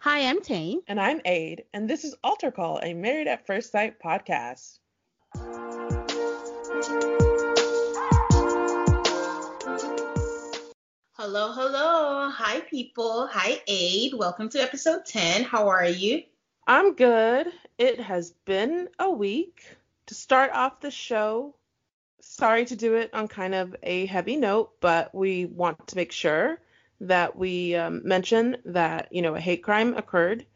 Hi, I'm Tane. And I'm Aid, and this is Altar Call, a Married at First Sight podcast. Hello, hello. Hi, people. Hi, Aid. Welcome to episode 10. How are you? I'm good. It has been a week. To start off the show, sorry to do it on kind of a heavy note, but we want to make sure that we um, mention that, you know, a hate crime occurred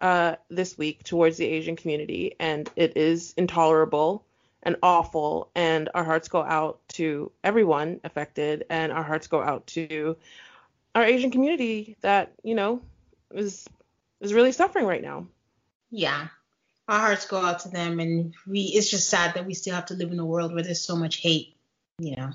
uh, this week towards the Asian community, and it is intolerable and awful. And our hearts go out to everyone affected, and our hearts go out to our Asian community that you know is is really suffering right now. Yeah, our hearts go out to them, and we. It's just sad that we still have to live in a world where there's so much hate. You know.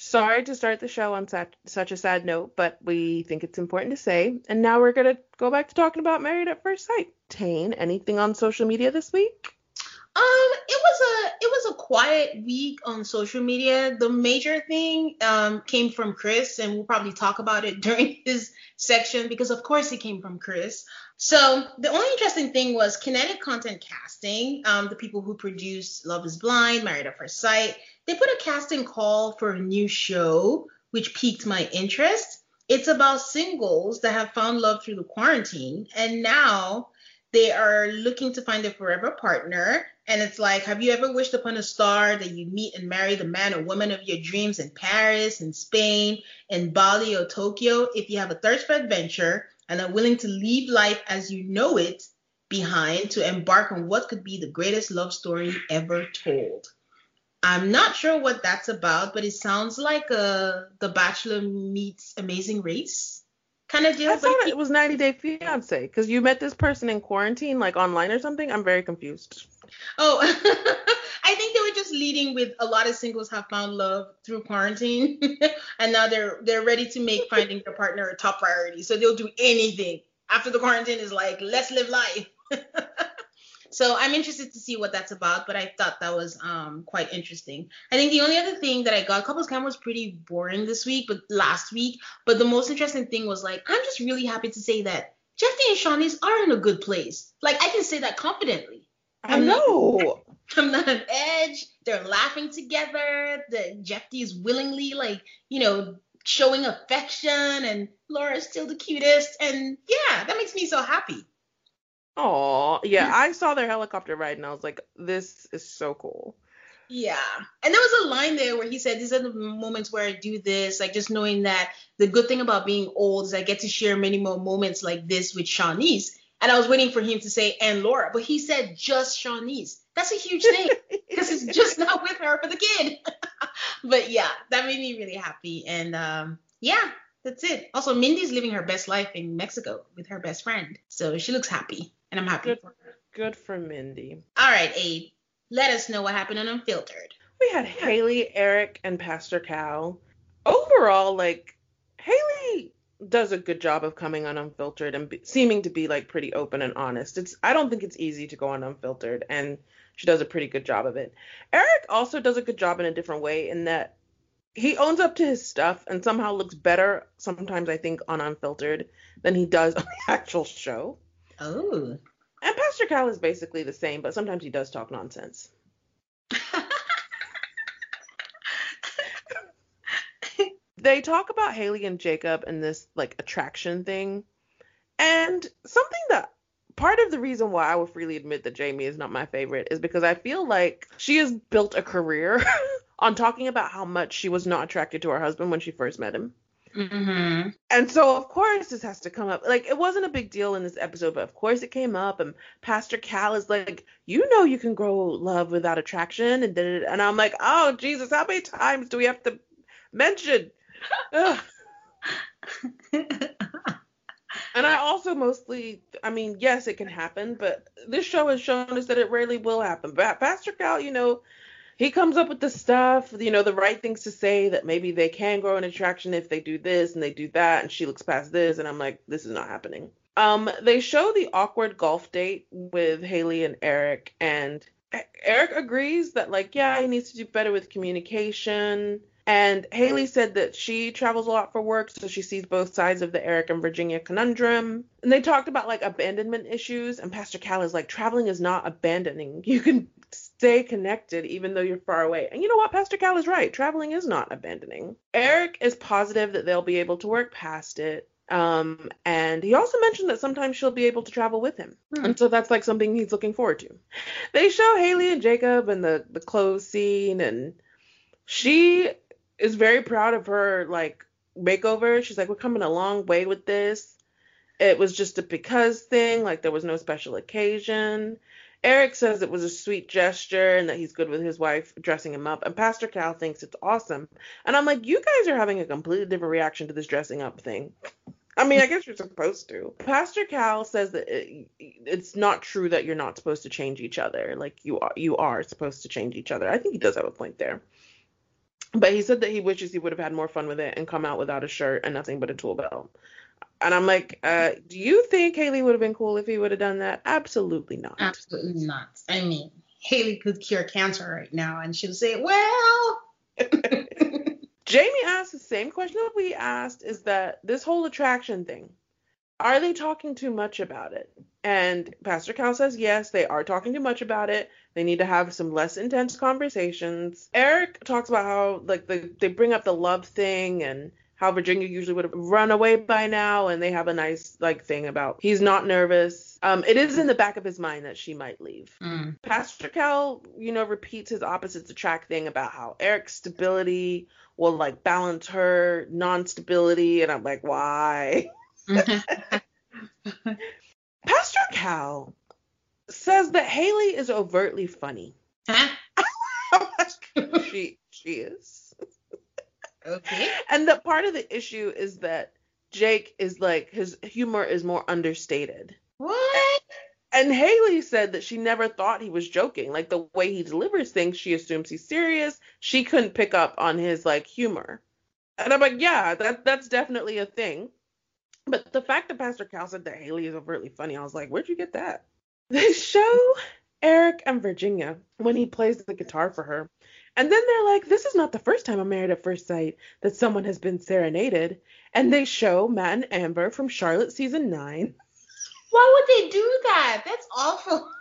Sorry to start the show on such, such a sad note, but we think it's important to say. And now we're going to go back to talking about Married at First Sight. Tane, anything on social media this week? Um, it was a it was a quiet week on social media. The major thing um came from Chris, and we'll probably talk about it during his section because of course it came from Chris. So the only interesting thing was kinetic content casting. Um, the people who produced Love Is Blind, Married at First Sight, they put a casting call for a new show, which piqued my interest. It's about singles that have found love through the quarantine, and now they are looking to find a forever partner. And it's like, have you ever wished upon a star that you meet and marry the man or woman of your dreams in Paris, in Spain, in Bali, or Tokyo? If you have a thirst for adventure and are willing to leave life as you know it behind to embark on what could be the greatest love story ever told. I'm not sure what that's about, but it sounds like uh, The Bachelor meets Amazing Race kind of deal. I thought it was 90 Day Fiance because you met this person in quarantine, like online or something. I'm very confused. Oh, I think they were just leading with a lot of singles have found love through quarantine, and now they're they're ready to make finding their partner a top priority. So they'll do anything after the quarantine is like, let's live life. So I'm interested to see what that's about, but I thought that was um, quite interesting. I think the only other thing that I got, Couples Cam was pretty boring this week, but last week. But the most interesting thing was like, I'm just really happy to say that Jephte and Shawniece are in a good place. Like I can say that confidently. I I'm know. Not, I'm not on edge. They're laughing together. The Jephte is willingly like, you know, showing affection, and Laura's still the cutest. And yeah, that makes me so happy. Oh, yeah. I saw their helicopter ride and I was like, this is so cool. Yeah. And there was a line there where he said, These are the moments where I do this. Like just knowing that the good thing about being old is I get to share many more moments like this with Shawniece. And I was waiting for him to say, and Laura, but he said just Shawniece. That's a huge thing because he's just not with her for the kid. but yeah, that made me really happy. And um, yeah, that's it. Also, Mindy's living her best life in Mexico with her best friend, so she looks happy, and I'm happy Good, for her. good for Mindy. All right, Abe, let us know what happened on Unfiltered. We had Haley, Eric, and Pastor Cal. Overall, like Haley does a good job of coming on Unfiltered and be, seeming to be like pretty open and honest. It's I don't think it's easy to go on Unfiltered, and she does a pretty good job of it. Eric also does a good job in a different way in that he owns up to his stuff and somehow looks better sometimes I think on Unfiltered than he does on the actual show. Oh. And Pastor Cal is basically the same, but sometimes he does talk nonsense. they talk about Haley and Jacob and this like attraction thing. And something that part of the reason why I will freely admit that Jamie is not my favorite is because I feel like she has built a career on talking about how much she was not attracted to her husband when she first met him. Mm-hmm. And so, of course, this has to come up. Like, it wasn't a big deal in this episode, but of course it came up. And Pastor Cal is like, You know, you can grow love without attraction. And, and I'm like, Oh, Jesus, how many times do we have to mention? And I also mostly, I mean, yes, it can happen, but this show has shown us that it rarely will happen. But Pastor Cal, you know, he comes up with the stuff, you know, the right things to say that maybe they can grow an attraction if they do this and they do that, and she looks past this, and I'm like, this is not happening. Um, they show the awkward golf date with Haley and Eric, and Eric agrees that like, yeah, he needs to do better with communication. And Haley said that she travels a lot for work, so she sees both sides of the Eric and Virginia conundrum. And they talked about like abandonment issues, and Pastor Cal is like, traveling is not abandoning. You can stay connected even though you're far away. And you know what? Pastor Cal is right. Traveling is not abandoning. Eric is positive that they'll be able to work past it. Um, and he also mentioned that sometimes she'll be able to travel with him. Hmm. And so that's like something he's looking forward to. They show Haley and Jacob and the, the clothes scene, and she is very proud of her like makeover. She's like, We're coming a long way with this. It was just a because thing, like there was no special occasion. Eric says it was a sweet gesture and that he's good with his wife dressing him up. And Pastor Cal thinks it's awesome. And I'm like, you guys are having a completely different reaction to this dressing up thing. I mean, I guess you're supposed to. Pastor Cal says that it, it's not true that you're not supposed to change each other. Like you are, you are supposed to change each other. I think he does have a point there. But he said that he wishes he would have had more fun with it and come out without a shirt and nothing but a tool belt. And I'm like, uh, do you think Haley would have been cool if he would have done that? Absolutely not. Absolutely not. I mean, Haley could cure cancer right now, and she'll say, "Well." Jamie asked the same question that we asked is that this whole attraction thing, are they talking too much about it? And Pastor Cal says yes, they are talking too much about it. They need to have some less intense conversations. Eric talks about how like the, they bring up the love thing and how Virginia usually would have run away by now, and they have a nice like thing about he's not nervous. Um, it is in the back of his mind that she might leave. Mm. Pastor Cal, you know, repeats his opposites attract thing about how Eric's stability will like balance her non-stability, and I'm like, why? Pastor Cal says that Haley is overtly funny. huh? she she is. Okay. And that part of the issue is that Jake is like his humor is more understated. What? And Haley said that she never thought he was joking. Like the way he delivers things, she assumes he's serious. She couldn't pick up on his like humor. And I'm like, yeah, that that's definitely a thing. But the fact that Pastor Cal said that Haley is overtly funny, I was like, where'd you get that? They show Eric and Virginia when he plays the guitar for her. And then they're like, this is not the first time I'm married at first sight that someone has been serenaded. And they show Matt and Amber from Charlotte season nine. Why would they do that? That's awful.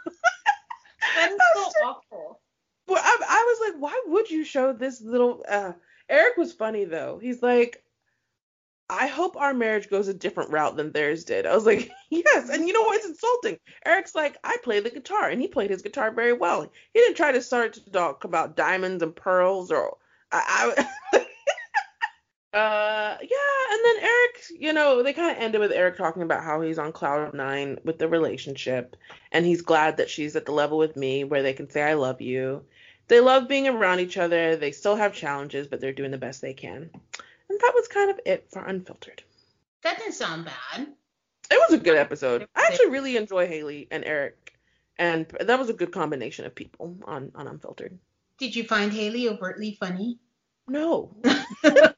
That is so awful. Well, I, I was like, why would you show this little? Uh, Eric was funny though. He's like, I hope our marriage goes a different route than theirs did. I was like, yes. And you know what? It's insulting. Eric's like, I play the guitar, and he played his guitar very well. He didn't try to start to talk about diamonds and pearls or I. I Uh yeah, and then Eric, you know, they kind of ended with Eric talking about how he's on cloud nine with the relationship, and he's glad that she's at the level with me where they can say I love you, They love being around each other. They still have challenges, but they're doing the best they can. And that was kind of it for Unfiltered. That didn't sound bad. It was a good episode. I actually really enjoy Haley and Eric, and that was a good combination of people on on Unfiltered. Did you find Haley overtly funny? No. okay.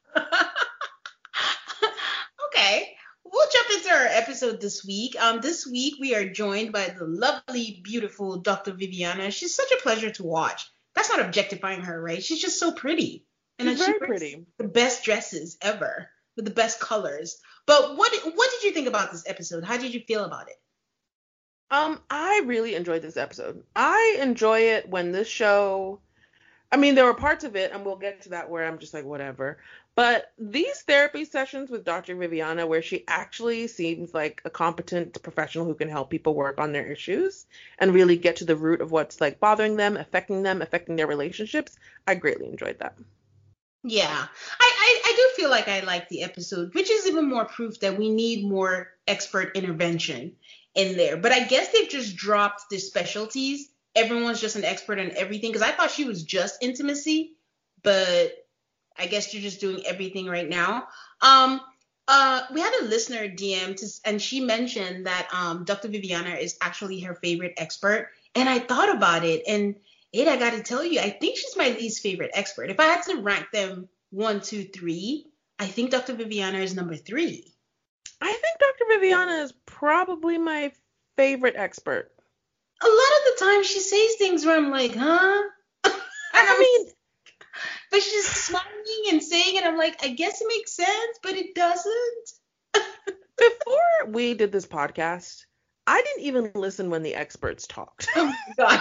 We'll jump into our episode this week. Um, this week we are joined by the lovely, beautiful Dr. Viviana. She's such a pleasure to watch. That's not objectifying her, right? She's just so pretty. And She's very she pretty. The best dresses ever with the best colors. But what what did you think about this episode? How did you feel about it? Um, I really enjoyed this episode. I enjoy it when this show I mean, there were parts of it, and we'll get to that where I'm just like, whatever. But these therapy sessions with Dr. Viviana, where she actually seems like a competent professional who can help people work on their issues and really get to the root of what's like bothering them, affecting them, affecting their relationships, I greatly enjoyed that. Yeah, I, I, I do feel like I like the episode, which is even more proof that we need more expert intervention in there. But I guess they've just dropped the specialties everyone's just an expert in everything because I thought she was just intimacy, but I guess you're just doing everything right now. Um, uh, we had a listener DM to, and she mentioned that um, Dr. Viviana is actually her favorite expert, and I thought about it, and it I got to tell you, I think she's my least favorite expert. If I had to rank them one, two, three, I think Dr. Viviana is number three. I think Dr. Viviana is probably my favorite expert a lot of the time she says things where I'm like, huh? I mean, but she's smiling and saying it. I'm like, I guess it makes sense, but it doesn't. Before we did this podcast, I didn't even listen when the experts talked. Oh my god.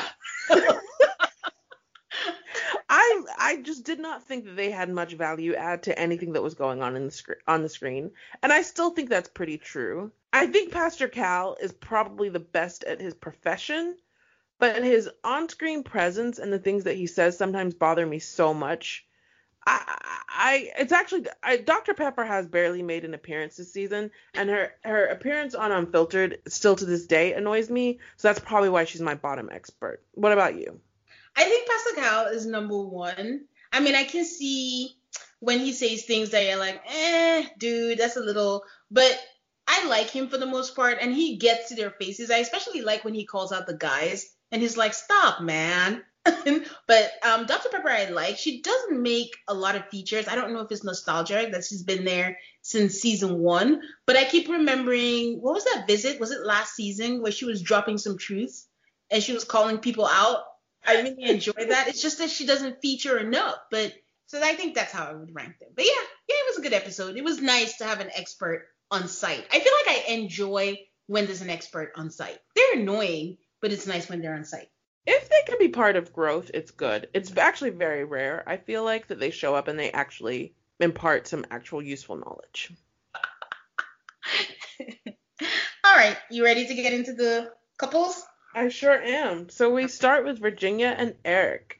I I just did not think that they had much value add to anything that was going on in the sc- on the screen, and I still think that's pretty true. I think Pastor Cal is probably the best at his profession, but his on-screen presence and the things that he says sometimes bother me so much. I, I it's actually I, Dr. Pepper has barely made an appearance this season, and her her appearance on Unfiltered still to this day annoys me. So that's probably why she's my bottom expert. What about you? I think Pastor Cal is number one. I mean, I can see when he says things that you're like, eh, dude, that's a little. But I like him for the most part, and he gets to their faces. I especially like when he calls out the guys and he's like, "Stop, man." but um, Dr. Pepper, I like. She doesn't make a lot of features. I don't know if it's nostalgia that she's been there since season one, but I keep remembering what was that visit? Was it last season where she was dropping some truths and she was calling people out? I really enjoy that. It's just that she doesn't feature enough, but so I think that's how I would rank them. But yeah, yeah, it was a good episode. It was nice to have an expert on site. I feel like I enjoy when there's an expert on site. They're annoying, but it's nice when they're on site. If they can be part of growth, it's good. It's actually very rare. I feel like that they show up and they actually impart some actual useful knowledge. All right, you ready to get into the couples? I sure am. So we start with Virginia and Eric.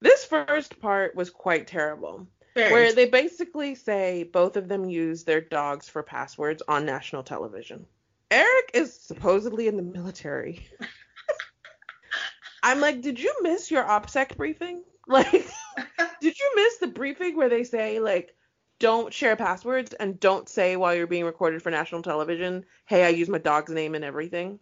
This first part was quite terrible. Very where they basically say both of them use their dogs for passwords on national television. Eric is supposedly in the military. I'm like, did you miss your OPSEC briefing? Like, did you miss the briefing where they say, like, don't share passwords and don't say while you're being recorded for national television, hey, I use my dog's name and everything?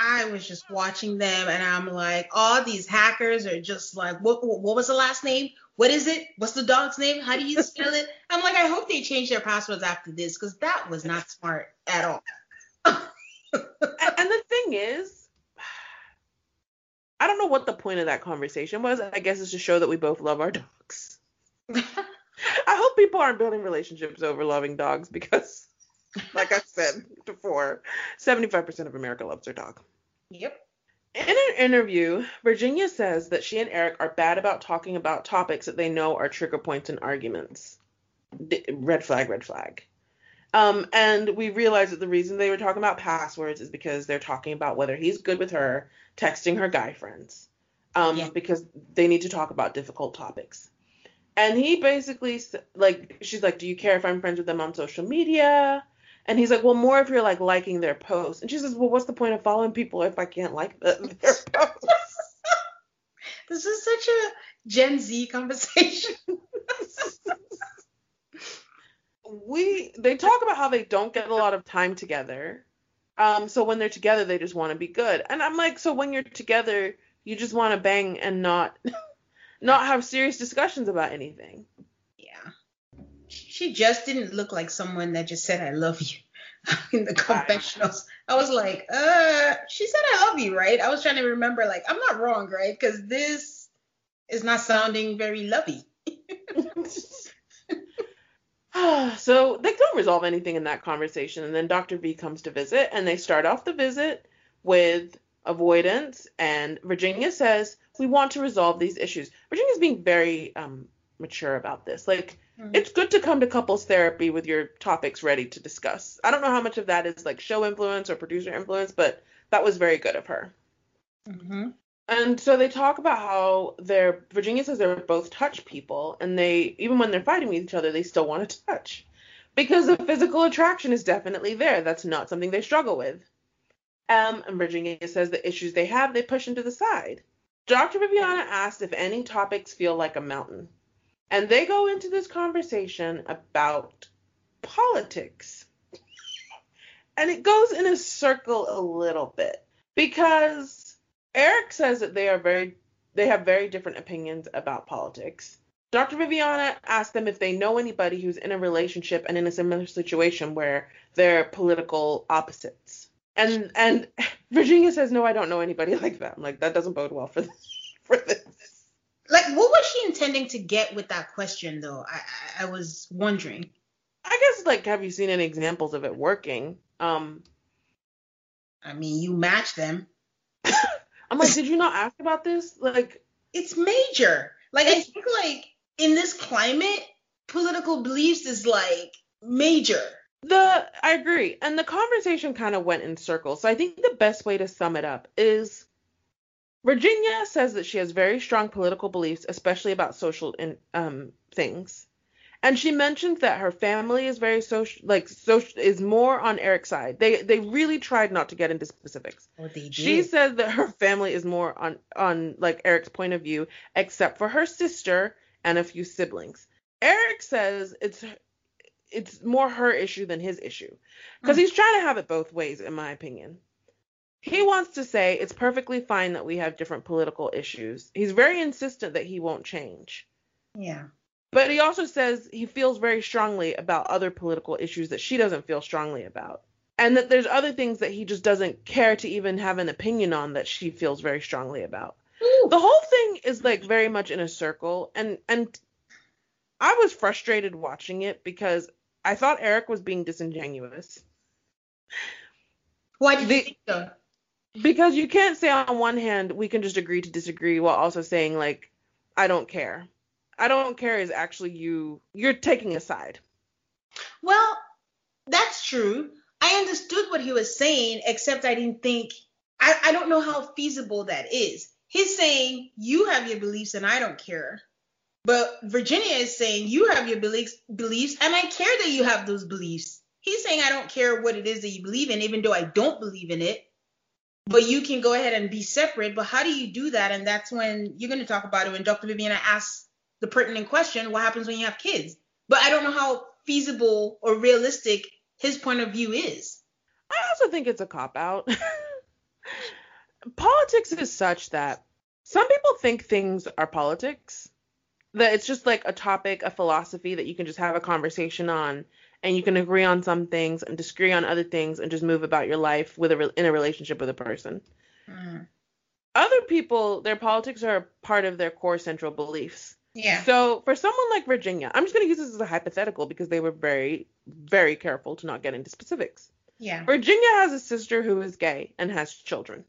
I was just watching them and I'm like, all these hackers are just like, what, what was the last name? what is it? What's the dog's name? How do you spell it? I'm like, I hope they change their passwords after this because that was not smart at all. and the thing is, I don't know what the point of that conversation was. I guess it's to show that we both love our dogs. I hope people aren't building relationships over loving dogs because, like I said before, 75% of America loves their dog. Yep. In an interview, Virginia says that she and Eric are bad about talking about topics that they know are trigger points in arguments. D- red flag, red flag. Um, and we realize that the reason they were talking about passwords is because they're talking about whether he's good with her texting her guy friends. Um, yeah. because they need to talk about difficult topics. And he basically like she's like, "Do you care if I'm friends with them on social media?" And he's like, well, more if you're like liking their posts. And she says, well, what's the point of following people if I can't like the, their posts? This is such a Gen Z conversation. we they talk about how they don't get a lot of time together. Um, so when they're together, they just want to be good. And I'm like, so when you're together, you just want to bang and not not have serious discussions about anything. She just didn't look like someone that just said I love you in the confessionals. I was like, uh, she said I love you, right? I was trying to remember, like, I'm not wrong, right? Because this is not sounding very lovey. so they don't resolve anything in that conversation, and then Dr. V comes to visit, and they start off the visit with avoidance, and Virginia says, We want to resolve these issues. Virginia's being very um, mature about this. Like, mm-hmm. it's good to come to couples therapy with your topics ready to discuss. I don't know how much of that is like show influence or producer influence, but that was very good of her. Mm-hmm. And so they talk about how they're Virginia says they're both touch people, and they even when they're fighting with each other, they still want to touch because the physical attraction is definitely there. That's not something they struggle with. Um, and Virginia says the issues they have, they push into the side. Dr. Viviana asks if any topics feel like a mountain. And they go into this conversation about politics. And it goes in a circle a little bit because Eric says that they are very they have very different opinions about politics. Dr. Viviana asks them if they know anybody who's in a relationship and in a similar situation where they're political opposites. And and Virginia says, "No, I don't know anybody like that." I'm like, that doesn't bode well for this, for this. Like, what was she intending to get with that question, though? I I, I was wondering. I guess like, have you seen any examples of it working? Um, I mean, you match them. I'm like, did you not ask about this? Like, it's major. Like, I think like in this climate, political beliefs is like major. The I agree, and the conversation kind of went in circles. So I think the best way to sum it up is Virginia says that she has very strong political beliefs, especially about social in, um, things. And she mentions that her family is very social, like social, is more on Eric's side. They they really tried not to get into specifics. Oh. She said that her family is more on on like Eric's point of view, except for her sister and a few siblings. Eric says it's it's more her issue than his issue because mm. he's trying to have it both ways, in my opinion. He wants to say it's perfectly fine that we have different political issues. He's very insistent that he won't change. Yeah. But he also says he feels very strongly about other political issues that she doesn't feel strongly about. And that there's other things that he just doesn't care to even have an opinion on that she feels very strongly about. Ooh. The whole thing is like very much in a circle and and I was frustrated watching it because I thought Eric was being disingenuous. Why did you think so? Because you can't say on one hand we can just agree to disagree while also saying like I don't care. I don't care is actually you you're taking a side. Well, that's true. I understood what he was saying, except I didn't think I, I don't know how feasible that is. He's saying you have your beliefs and I don't care. But Virginia is saying you have your beliefs beliefs and I care that you have those beliefs. He's saying I don't care what it is that you believe in, even though I don't believe in it but you can go ahead and be separate. But how do you do that? And that's when you're going to talk about it when Dr. Viviana asks the pertinent question, what happens when you have kids? But I don't know how feasible or realistic his point of view is. I also think it's a cop out. politics is such that some people think things are politics, that it's just like a topic, a philosophy that you can just have a conversation on and you can agree on some things and disagree on other things and just move about your life with a re- in a relationship with a person. Mm. Other people, their politics are part of their core central beliefs. Yeah. So for someone like Virginia, I'm just going to use this as a hypothetical because they were very, very careful to not get into specifics. Yeah. Virginia has a sister who is gay and has children.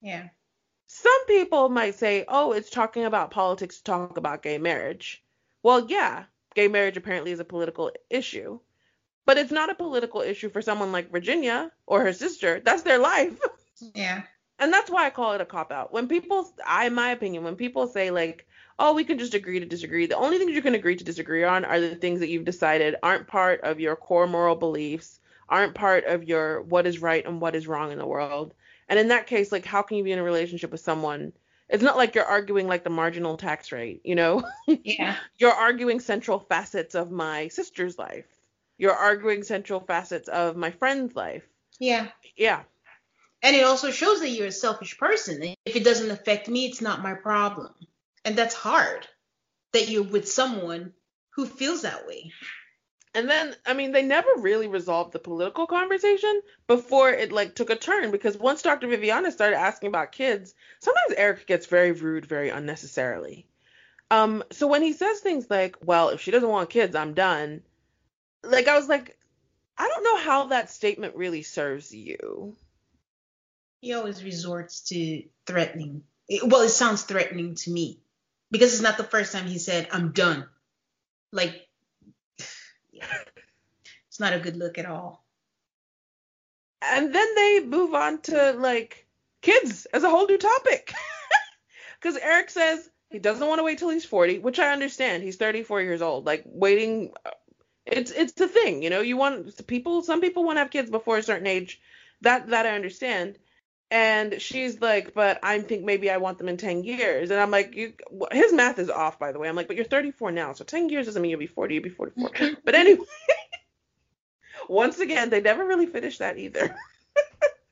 Yeah. Some people might say, oh, it's talking about politics to talk about gay marriage. Well, yeah, gay marriage apparently is a political issue. But it's not a political issue for someone like Virginia or her sister. That's their life. Yeah. And that's why I call it a cop out. When people, I, in my opinion, when people say like, oh, we can just agree to disagree, the only things you can agree to disagree on are the things that you've decided aren't part of your core moral beliefs, aren't part of your what is right and what is wrong in the world. And in that case, like, how can you be in a relationship with someone it's not like you're arguing like the marginal tax rate, you know? Yeah. you're arguing central facets of my sister's life. You're arguing central facets of my friend's life. Yeah. Yeah. And it also shows that you're a selfish person. If it doesn't affect me, it's not my problem. And that's hard that you're with someone who feels that way. And then, I mean, they never really resolved the political conversation before it like took a turn because once Dr. Viviana started asking about kids, sometimes Eric gets very rude, very unnecessarily. Um, so when he says things like, "Well, if she doesn't want kids, I'm done," like I was like, I don't know how that statement really serves you. He always resorts to threatening. Well, it sounds threatening to me because it's not the first time he said, "I'm done." Like it's not a good look at all. And then they move on to like kids as a whole new topic. Because Eric says he doesn't want to wait till he's 40, which I understand. He's 34 years old. Like waiting, uh, it's it's the thing, you know. You want people. Some people want to have kids before a certain age. That that I understand. And she's like, but I think maybe I want them in 10 years. And I'm like, you, his math is off, by the way. I'm like, but you're 34 now, so 10 years doesn't mean you'll be 40, you'll be 44. but anyway, once again, they never really finished that either.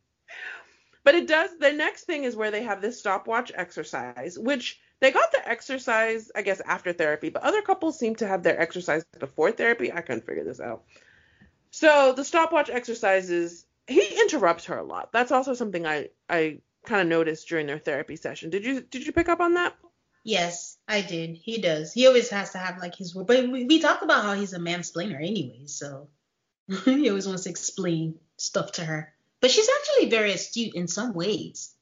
but it does. The next thing is where they have this stopwatch exercise, which they got the exercise, I guess, after therapy, but other couples seem to have their exercise before therapy. I couldn't figure this out. So the stopwatch exercises he interrupts her a lot. That's also something I I kind of noticed during their therapy session. Did you did you pick up on that? Yes, I did. He does. He always has to have like his word. But we, we talked about how he's a mansplainer anyway, so he always wants to explain stuff to her. But she's actually very astute in some ways.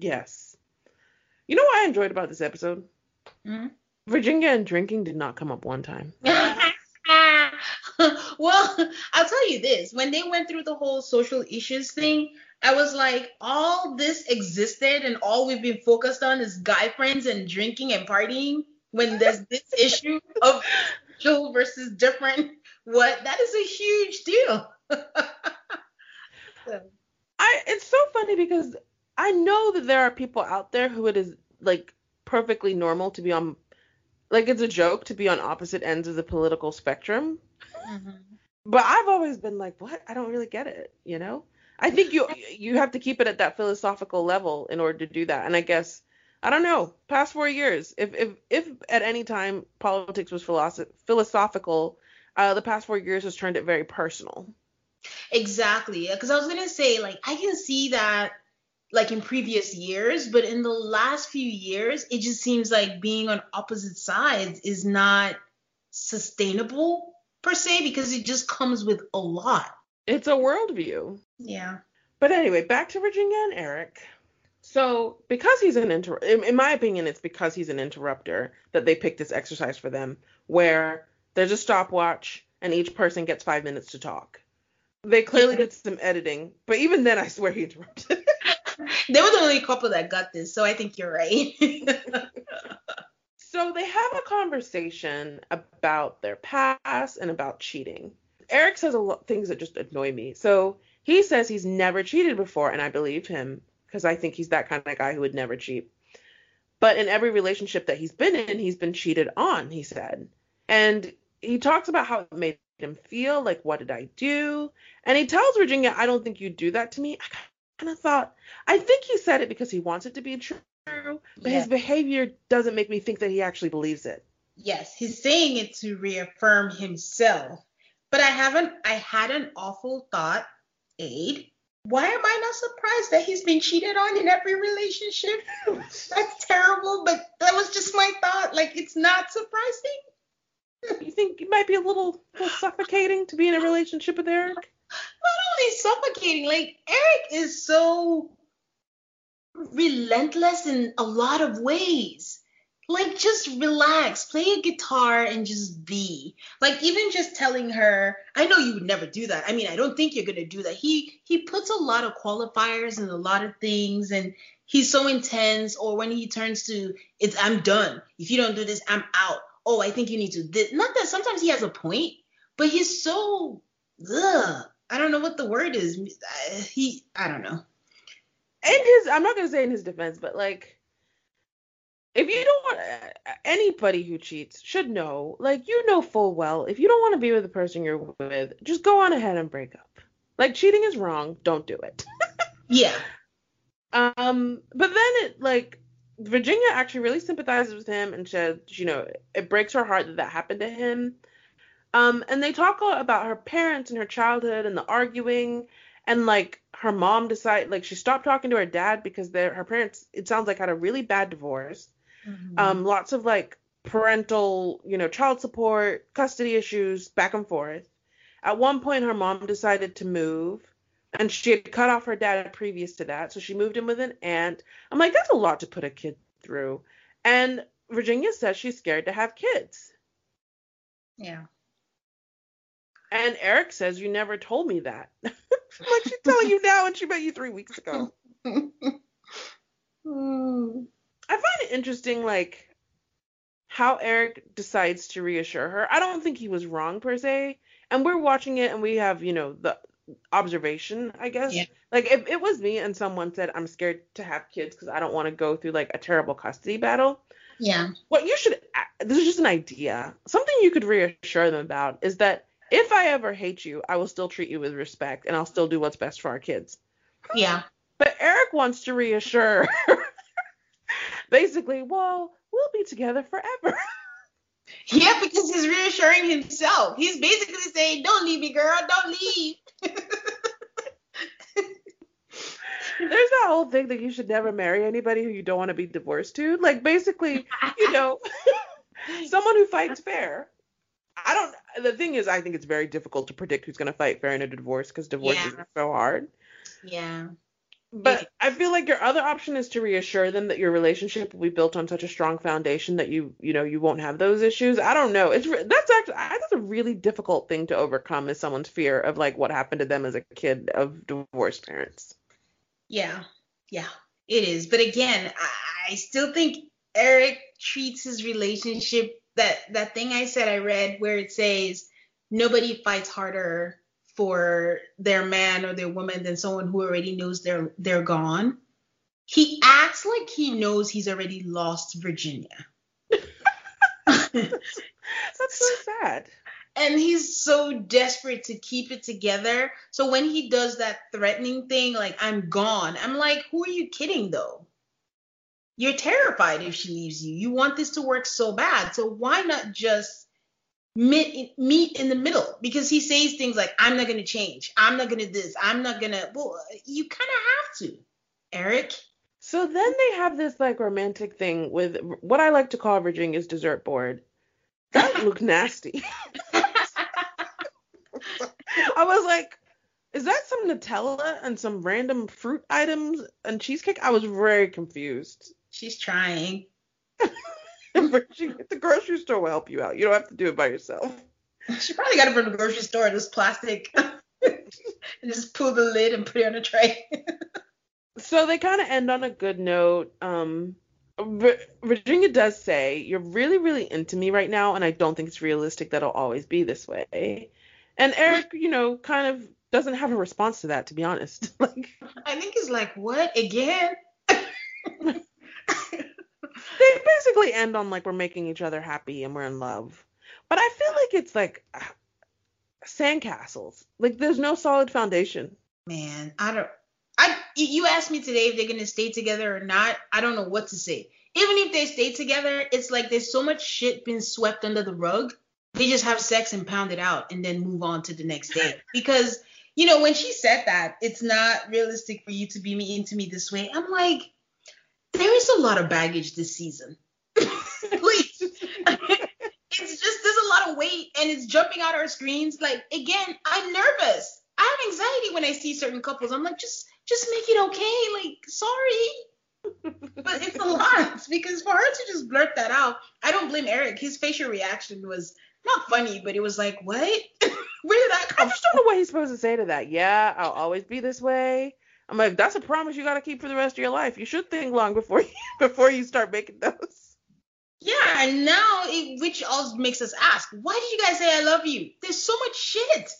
Yes. You know what I enjoyed about this episode? Mm-hmm. Virginia and drinking did not come up one time. well, I'll tell you this. When they went through the whole social issues thing, I was like, all this existed and all we've been focused on is guy friends and drinking and partying when there's this issue of social versus different. What? That is a huge deal. so. I it's so funny because I know that there are people out there who it is like perfectly normal to be on like it's a joke to be on opposite ends of the political spectrum. Mm-hmm. But I've always been like, what? I don't really get it, you know? I think you you have to keep it at that philosophical level in order to do that. And I guess I don't know. Past four years, if if if at any time politics was philosoph- philosophical, uh, the past four years has turned it very personal. Exactly, because I was gonna say like I can see that like in previous years, but in the last few years, it just seems like being on opposite sides is not sustainable per se because it just comes with a lot. It's a worldview. Yeah. But anyway, back to Virginia and Eric. So, because he's an inter, in, in my opinion, it's because he's an interrupter that they picked this exercise for them, where there's a stopwatch and each person gets five minutes to talk. They clearly did some editing, but even then, I swear he interrupted. they were the only couple that got this, so I think you're right. So they have a conversation about their past and about cheating. Eric says a lot things that just annoy me. So he says he's never cheated before, and I believe him because I think he's that kind of guy who would never cheat. But in every relationship that he's been in, he's been cheated on, he said. And he talks about how it made him feel, like, what did I do? And he tells Virginia, I don't think you'd do that to me. I kind of thought, I think he said it because he wants it to be true but yes. his behavior doesn't make me think that he actually believes it. Yes, he's saying it to reaffirm himself. But I haven't I had an awful thought, Aid. Why am I not surprised that he's been cheated on in every relationship? That's terrible, but that was just my thought. Like it's not surprising. You think it might be a little, little suffocating to be in a relationship with Eric? Not only suffocating, like Eric is so relentless in a lot of ways. Like just relax, play a guitar and just be. Like even just telling her, I know you would never do that. I mean, I don't think you're gonna do that. He he puts a lot of qualifiers and a lot of things and he's so intense or when he turns to it's I'm done. If you don't do this, I'm out. Oh, I think you need to this. Not that sometimes he has a point, but he's so ugh. I don't know what the word is. He I don't know in his I'm not gonna say in his defense, but like if you don't want anybody who cheats should know, like you know full well, if you don't want to be with the person you're with, just go on ahead and break up. Like cheating is wrong, don't do it. yeah. Um, but then it like Virginia actually really sympathizes with him and says, you know, it breaks her heart that that happened to him. Um, and they talk about her parents and her childhood and the arguing and like her mom decided like she stopped talking to her dad because her parents it sounds like had a really bad divorce. Mm-hmm. um lots of like parental you know child support custody issues back and forth. At one point her mom decided to move and she had cut off her dad previous to that so she moved in with an aunt. I'm like that's a lot to put a kid through. And virginia says she's scared to have kids. Yeah and eric says you never told me that like she's telling you now and she met you three weeks ago. I find it interesting, like how Eric decides to reassure her. I don't think he was wrong per se, and we're watching it and we have, you know, the observation, I guess. Yeah. Like if it was me and someone said I'm scared to have kids because I don't want to go through like a terrible custody battle. Yeah. What you should uh, this is just an idea. Something you could reassure them about is that if I ever hate you, I will still treat you with respect and I'll still do what's best for our kids. Yeah. But Eric wants to reassure basically, well, we'll be together forever. Yeah, because he's reassuring himself. He's basically saying, Don't leave me, girl, don't leave. There's that whole thing that you should never marry anybody who you don't want to be divorced to. Like basically, you know, someone who fights fair. I don't the thing is, I think it's very difficult to predict who's going to fight fair in a divorce because divorce yeah. is so hard. Yeah. But I feel like your other option is to reassure them that your relationship will be built on such a strong foundation that you, you know, you won't have those issues. I don't know. It's that's actually that's a really difficult thing to overcome is someone's fear of like what happened to them as a kid of divorced parents. Yeah, yeah, it is. But again, I, I still think Eric treats his relationship that that thing I said I read where it says nobody fights harder for their man or their woman than someone who already knows they're they're gone. He acts like he knows he's already lost Virginia. That's so sad. And he's so desperate to keep it together. So when he does that threatening thing, like I'm gone, I'm like, who are you kidding though? You're terrified if she leaves you. You want this to work so bad. So why not just meet, meet in the middle? Because he says things like, I'm not going to change. I'm not going to this. I'm not going to. Well, you kind of have to, Eric. So then they have this like romantic thing with what I like to call Virginia's dessert board. That looked nasty. I was like, is that some Nutella and some random fruit items and cheesecake? I was very confused. She's trying. the grocery store will help you out. You don't have to do it by yourself. She probably got it from the grocery store. This plastic. and just pull the lid and put it on a tray. so they kind of end on a good note. Um, Virginia does say, "You're really, really into me right now, and I don't think it's realistic that it'll always be this way." And Eric, you know, kind of doesn't have a response to that, to be honest. like, I think he's like, "What again?" they basically end on like we're making each other happy and we're in love. But I feel like it's like sandcastles. Like there's no solid foundation. Man, I don't. I you asked me today if they're gonna stay together or not. I don't know what to say. Even if they stay together, it's like there's so much shit been swept under the rug. They just have sex and pound it out and then move on to the next day. Because you know when she said that, it's not realistic for you to be me into me this way. I'm like, there is a lot of baggage this season. Please. it's just there's a lot of weight and it's jumping out our screens. Like again, I'm nervous. I have anxiety when I see certain couples. I'm like, just just make it okay. Like, sorry. but it's a lot because for her to just blurt that out, I don't blame Eric. His facial reaction was not funny, but it was like, what? Where did that come I just don't know what he's supposed to say to that. Yeah, I'll always be this way. I'm like, that's a promise you got to keep for the rest of your life. You should think long before you before you start making those. Yeah, and now it, which also makes us ask, why did you guys say I love you? There's so much shit.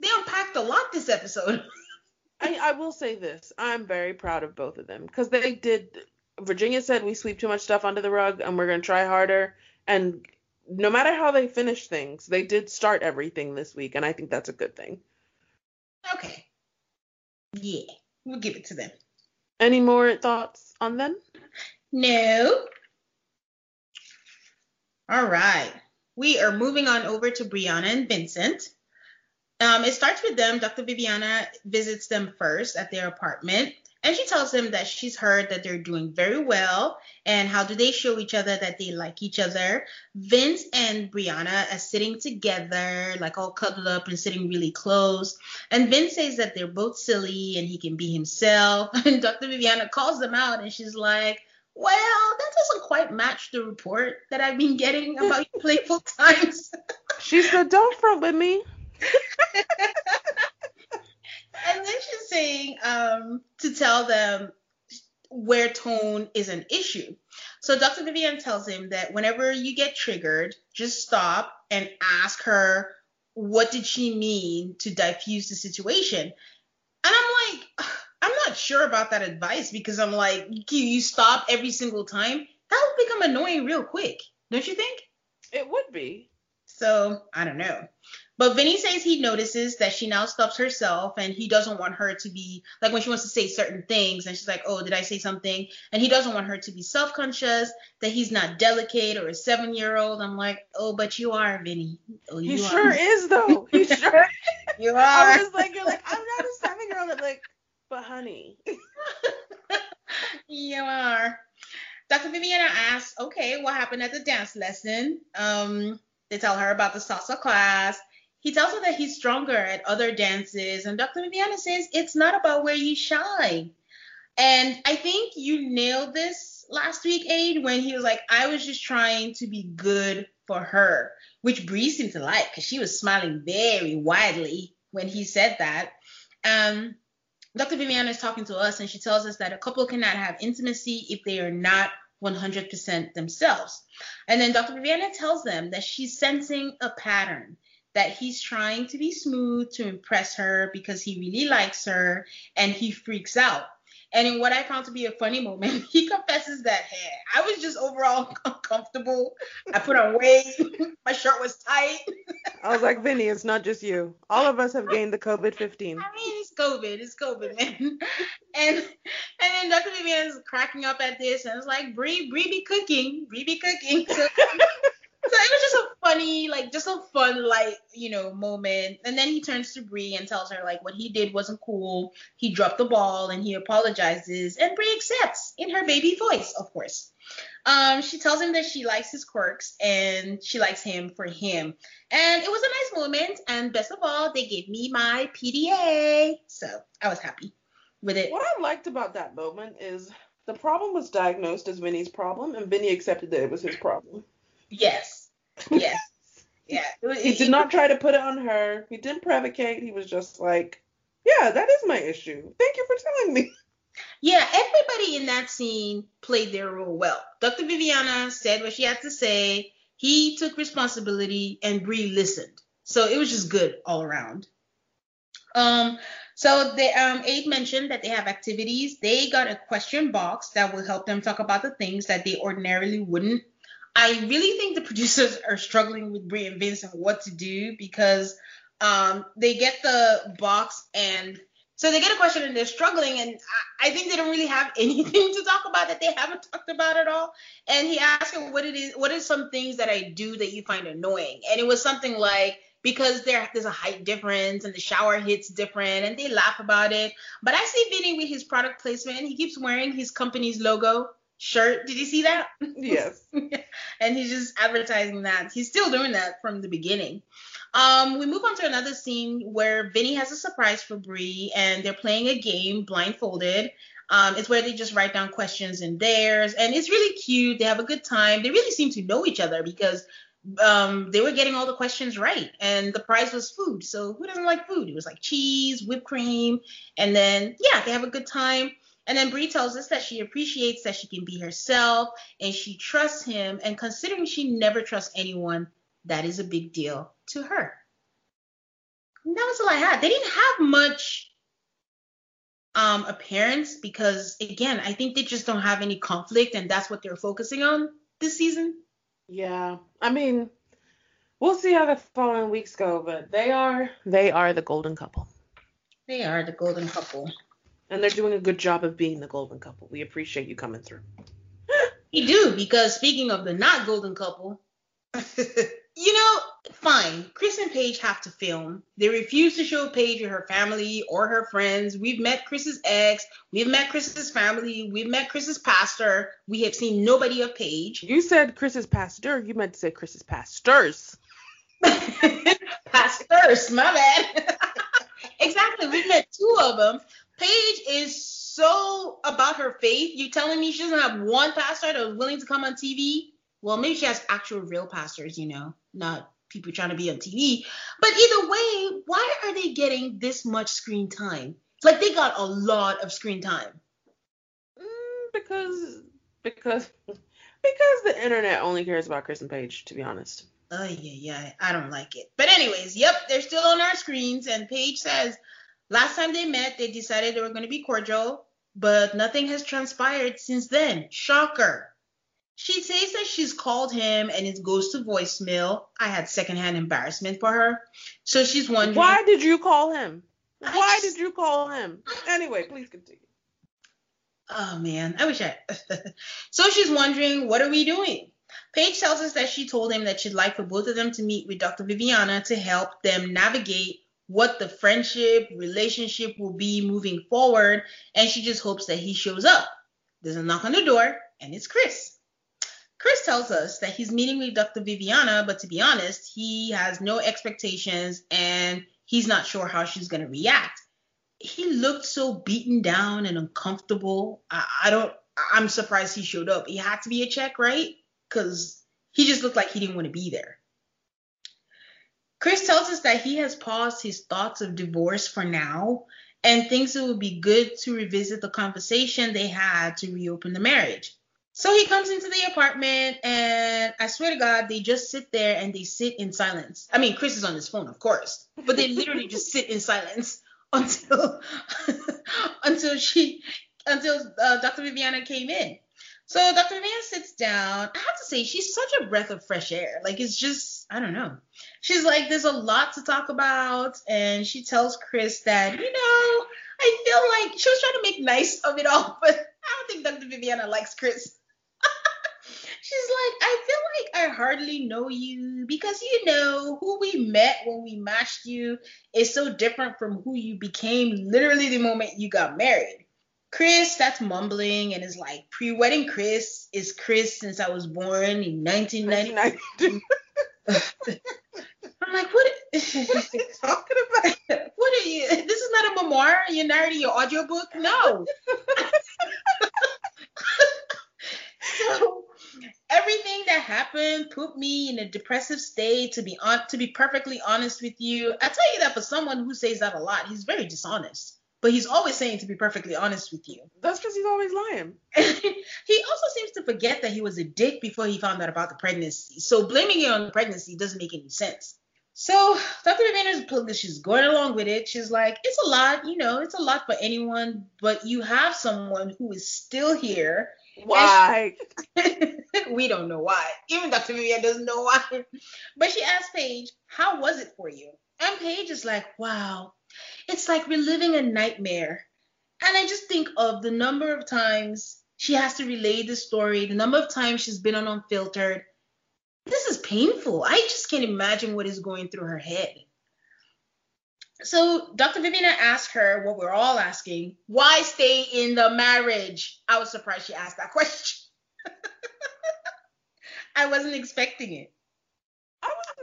They unpacked a lot this episode. I, I will say this: I'm very proud of both of them because they did Virginia said we sweep too much stuff under the rug and we're going to try harder. And no matter how they finish things, they did start everything this week. And I think that's a good thing. Okay. Yeah, we'll give it to them. Any more thoughts on them? No. All right. We are moving on over to Brianna and Vincent. Um, it starts with them. Dr. Viviana visits them first at their apartment. And she tells him that she's heard that they're doing very well and how do they show each other that they like each other. Vince and Brianna are sitting together, like all cuddled up and sitting really close. And Vince says that they're both silly and he can be himself. And Dr. Viviana calls them out and she's like, well, that doesn't quite match the report that I've been getting about your playful times. she said, don't front with me. and then she's saying um, to tell them where tone is an issue. So Dr. Vivian tells him that whenever you get triggered, just stop and ask her what did she mean to diffuse the situation. And I'm like, I'm not sure about that advice because I'm like, you stop every single time. That would become annoying real quick, don't you think? It would be. So I don't know. But Vinny says he notices that she now stops herself and he doesn't want her to be like when she wants to say certain things and she's like, oh, did I say something? And he doesn't want her to be self conscious, that he's not delicate or a seven year old. I'm like, oh, but you are, Vinny. Oh, you he are. sure is, though. He sure You are. I was like, you're like, I'm not a seven year old. Like, but honey. you are. Dr. Viviana asks, okay, what happened at the dance lesson? Um, they tell her about the salsa class. He tells her that he's stronger at other dances, and Dr. Viviana says it's not about where you shine. And I think you nailed this last week, Aid, when he was like, I was just trying to be good for her, which Bree seemed to like because she was smiling very widely when he said that. Um, Dr. Viviana is talking to us, and she tells us that a couple cannot have intimacy if they are not 100% themselves. And then Dr. Viviana tells them that she's sensing a pattern that he's trying to be smooth to impress her because he really likes her and he freaks out. And in what I found to be a funny moment, he confesses that, hey, I was just overall uncomfortable. I put on weight. My shirt was tight. I was like, Vinny, it's not just you. All of us have gained the COVID 15. I mean, it's COVID. It's COVID, man. And and then Dr. Vivian is cracking up at this and it's like, Bree, Bree be cooking. Bree be cooking. So so it was just a funny, like just a fun, like, you know, moment. And then he turns to Bree and tells her like what he did wasn't cool. He dropped the ball and he apologizes. And Bree accepts in her baby voice, of course. Um, she tells him that she likes his quirks and she likes him for him. And it was a nice moment. And best of all, they gave me my PDA. So I was happy with it. What I liked about that moment is the problem was diagnosed as Vinny's problem, and Vinny accepted that it was his problem. Yes. Yes. yeah. he did not try to put it on her. He didn't provocate. He was just like, yeah, that is my issue. Thank you for telling me. Yeah, everybody in that scene played their role well. Dr. Viviana said what she had to say. He took responsibility and Bree listened. So it was just good all around. Um, so the um, Aid mentioned that they have activities. They got a question box that will help them talk about the things that they ordinarily wouldn't I really think the producers are struggling with Bree and Vince and what to do because um, they get the box and so they get a question and they're struggling and I, I think they don't really have anything to talk about that they haven't talked about at all. And he asked him what it is, what are some things that I do that you find annoying? And it was something like because there there's a height difference and the shower hits different and they laugh about it. But I see Vinny with his product placement. He keeps wearing his company's logo shirt. Did you see that? Yes. and he's just advertising that. He's still doing that from the beginning. Um, we move on to another scene where Vinny has a surprise for Bree, and they're playing a game blindfolded. Um, it's where they just write down questions in theirs, and it's really cute. They have a good time. They really seem to know each other because um, they were getting all the questions right, and the prize was food. So who doesn't like food? It was like cheese, whipped cream, and then yeah, they have a good time. And then Bree tells us that she appreciates that she can be herself and she trusts him. And considering she never trusts anyone, that is a big deal to her. And that was all I had. They didn't have much um, appearance because again, I think they just don't have any conflict and that's what they're focusing on this season. Yeah. I mean, we'll see how the following weeks go, but they are they are the golden couple. They are the golden couple. And they're doing a good job of being the golden couple. We appreciate you coming through. we do, because speaking of the not golden couple, you know, fine. Chris and Paige have to film. They refuse to show Paige or her family or her friends. We've met Chris's ex. We've met Chris's family. We've met Chris's pastor. We have seen nobody of Paige. You said Chris's pastor. You meant to say Chris's pastors. pastors, my bad. exactly. We've met two of them. Paige is so about her faith. You telling me she doesn't have one pastor that was willing to come on TV? Well, maybe she has actual real pastors, you know, not people trying to be on TV. But either way, why are they getting this much screen time? Like they got a lot of screen time. Mm, because because because the internet only cares about Chris and Paige, to be honest. Oh yeah, yeah, I don't like it. But anyways, yep, they're still on our screens, and Paige says last time they met, they decided they were going to be cordial, but nothing has transpired since then. Shocker. She says that she's called him and it goes to voicemail. I had secondhand embarrassment for her. So she's wondering Why did you call him? Why just, did you call him? Anyway, please continue. Oh man, I wish I So she's wondering, what are we doing? Paige tells us that she told him that she'd like for both of them to meet with Dr. Viviana to help them navigate what the friendship, relationship will be moving forward, and she just hopes that he shows up. There's a knock on the door, and it's Chris. Chris tells us that he's meeting with Dr. Viviana, but to be honest, he has no expectations and he's not sure how she's going to react. He looked so beaten down and uncomfortable. I, I, don't, I'm surprised he showed up. He had to be a check, right? Because he just looked like he didn't want to be there. Chris tells us that he has paused his thoughts of divorce for now and thinks it would be good to revisit the conversation they had to reopen the marriage. So he comes into the apartment, and I swear to God, they just sit there and they sit in silence. I mean, Chris is on his phone, of course, but they literally just sit in silence until until she until uh, Dr. Viviana came in. So Dr. Viviana sits down. I have to say, she's such a breath of fresh air. Like it's just, I don't know. She's like, there's a lot to talk about, and she tells Chris that, you know, I feel like she was trying to make nice of it all, but I don't think Dr. Viviana likes Chris. She's like, I feel like I hardly know you because you know who we met when we matched you is so different from who you became literally the moment you got married. Chris, that's mumbling and is like pre-wedding Chris is Chris since I was born in 1990. I'm like, what? what are you talking about? What are you? This is not a memoir. You're not narrating your audiobook. No. so everything that happened put me in a depressive state to be on to be perfectly honest with you i tell you that for someone who says that a lot he's very dishonest but he's always saying to be perfectly honest with you that's because he's always lying he also seems to forget that he was a dick before he found out about the pregnancy so blaming it on the pregnancy doesn't make any sense so Dr. Viviana's she's going along with it. She's like, it's a lot, you know, it's a lot for anyone, but you have someone who is still here why? we don't know why. Even Dr. Vivian doesn't know why. But she asked Paige, How was it for you? And Paige is like, Wow, it's like reliving a nightmare. And I just think of the number of times she has to relay the story, the number of times she's been on Unfiltered. This is painful. I just can't imagine what is going through her head. So Dr. Viviana asked her what we're all asking, why stay in the marriage? I was surprised she asked that question. I wasn't expecting it.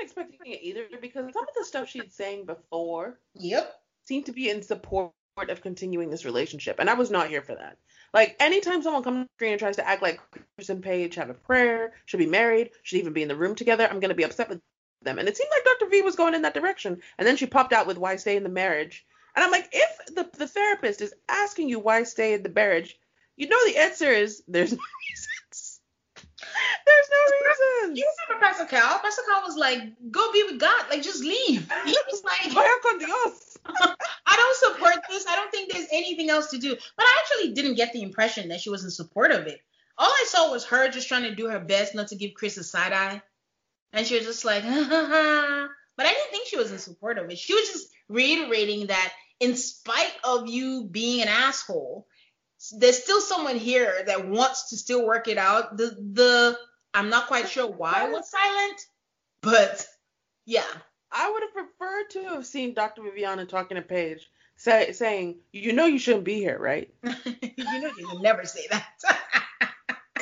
Expecting it either because some of the stuff she'd saying before yep. seemed to be in support of continuing this relationship. And I was not here for that. Like anytime someone comes the screen and tries to act like Chris and Paige have a prayer, should be married, should even be in the room together, I'm gonna be upset with them. And it seemed like Dr. V was going in that direction. And then she popped out with why stay in the marriage. And I'm like, if the, the therapist is asking you why stay in the marriage, you know the answer is there's no reasons. There's no reason. You remember Pastor Cal? Pastor Cal was like, go be with God. Like, just leave. He was like, Vaya con Dios. I I don't support this. I don't think there's anything else to do. But I actually didn't get the impression that she was in support of it. All I saw was her just trying to do her best not to give Chris a side eye. And she was just like, ha ha ha. But I didn't think she was in support of it. She was just reiterating that in spite of you being an asshole, there's still someone here that wants to still work it out. The the I'm not quite sure why it was silent, but yeah. I would have preferred to have seen Dr. Viviana talking to Paige, say, saying, "You know you shouldn't be here, right?" you know you would never say that.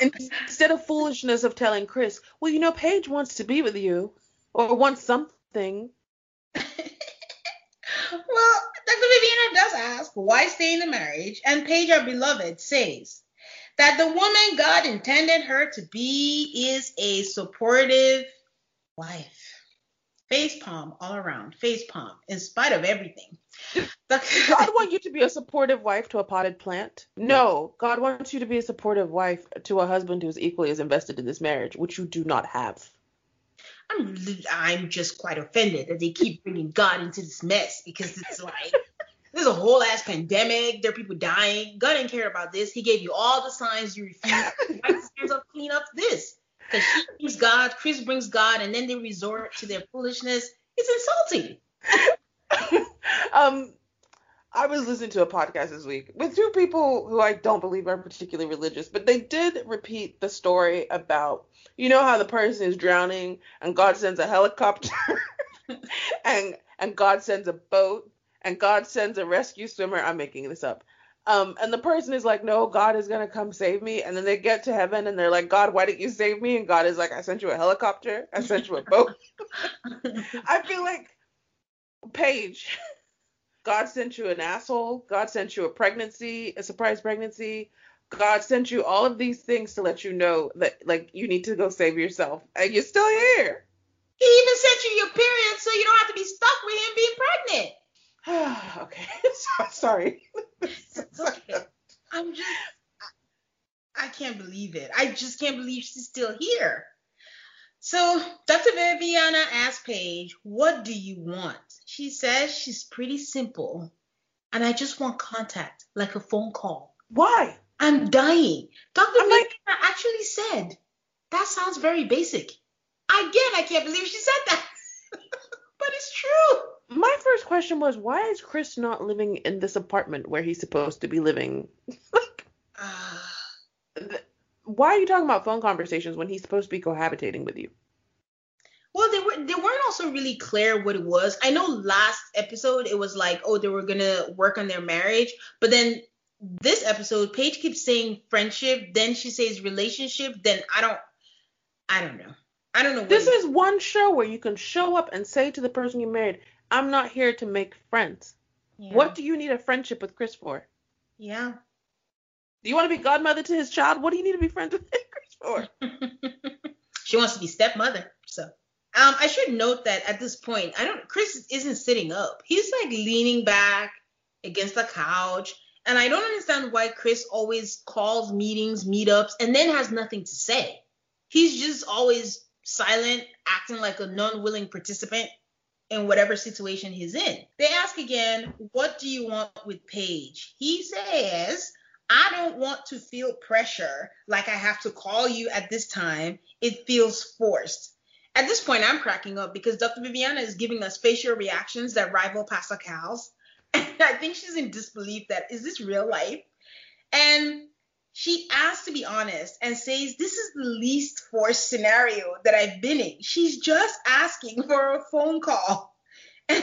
Instead of foolishness of telling Chris, "Well, you know Paige wants to be with you, or wants something." well, Dr. Viviana does ask, "Why stay in the marriage?" And Paige, our beloved, says that the woman God intended her to be is a supportive wife face palm all around, face palm, in spite of everything. God want you to be a supportive wife to a potted plant? No, God wants you to be a supportive wife to a husband who's equally as invested in this marriage, which you do not have. I'm I'm just quite offended that they keep bringing God into this mess because it's like there's a whole ass pandemic. There are people dying. God didn't care about this. He gave you all the signs you refuse. Why does hands up clean up this? because she brings God, Chris brings God, and then they resort to their foolishness. It's insulting. um, I was listening to a podcast this week with two people who I don't believe are particularly religious, but they did repeat the story about you know how the person is drowning and God sends a helicopter and and God sends a boat and God sends a rescue swimmer. I'm making this up. Um, and the person is like, no, God is gonna come save me. And then they get to heaven and they're like, God, why didn't you save me? And God is like, I sent you a helicopter. I sent you a boat. I feel like Paige, God sent you an asshole. God sent you a pregnancy, a surprise pregnancy. God sent you all of these things to let you know that like you need to go save yourself, and you're still here. He even sent you your period so you don't have to be stuck with him being pregnant. okay. Sorry. okay. I'm just I, I can't believe it. I just can't believe she's still here. So Dr. Viviana asked Paige, what do you want? She says she's pretty simple. And I just want contact, like a phone call. Why? I'm dying. Dr. I'm Viviana like, actually said, that sounds very basic. Again, I can't believe she said that. but it's true my first question was why is Chris not living in this apartment where he's supposed to be living? like, why are you talking about phone conversations when he's supposed to be cohabitating with you? Well, they were they weren't also really clear what it was. I know last episode it was like, oh, they were gonna work on their marriage, but then this episode, Paige keeps saying friendship, then she says relationship, then I don't I don't know. I don't know. This is one show where you can show up and say to the person you married, I'm not here to make friends. Yeah. What do you need a friendship with Chris for? Yeah. Do you want to be godmother to his child? What do you need to be friends with Chris for? she wants to be stepmother. So, um, I should note that at this point, I don't. Chris isn't sitting up. He's like leaning back against the couch, and I don't understand why Chris always calls meetings, meetups, and then has nothing to say. He's just always silent, acting like a non-willing participant in whatever situation he's in. They ask again, What do you want with Paige? He says, I don't want to feel pressure like I have to call you at this time. It feels forced. At this point, I'm cracking up because Dr. Viviana is giving us facial reactions that rival Pastor Cal's. I think she's in disbelief that is this real life? And she asks to be honest and says this is the least forced scenario that I've been in. She's just asking for a phone call. And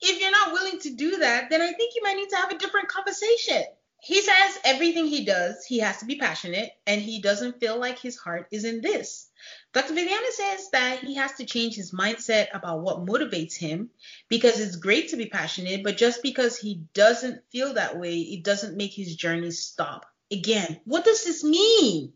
if you're not willing to do that, then I think you might need to have a different conversation. He says everything he does, he has to be passionate, and he doesn't feel like his heart is in this. Dr. Viviana says that he has to change his mindset about what motivates him because it's great to be passionate, but just because he doesn't feel that way, it doesn't make his journey stop. Again, what does this mean?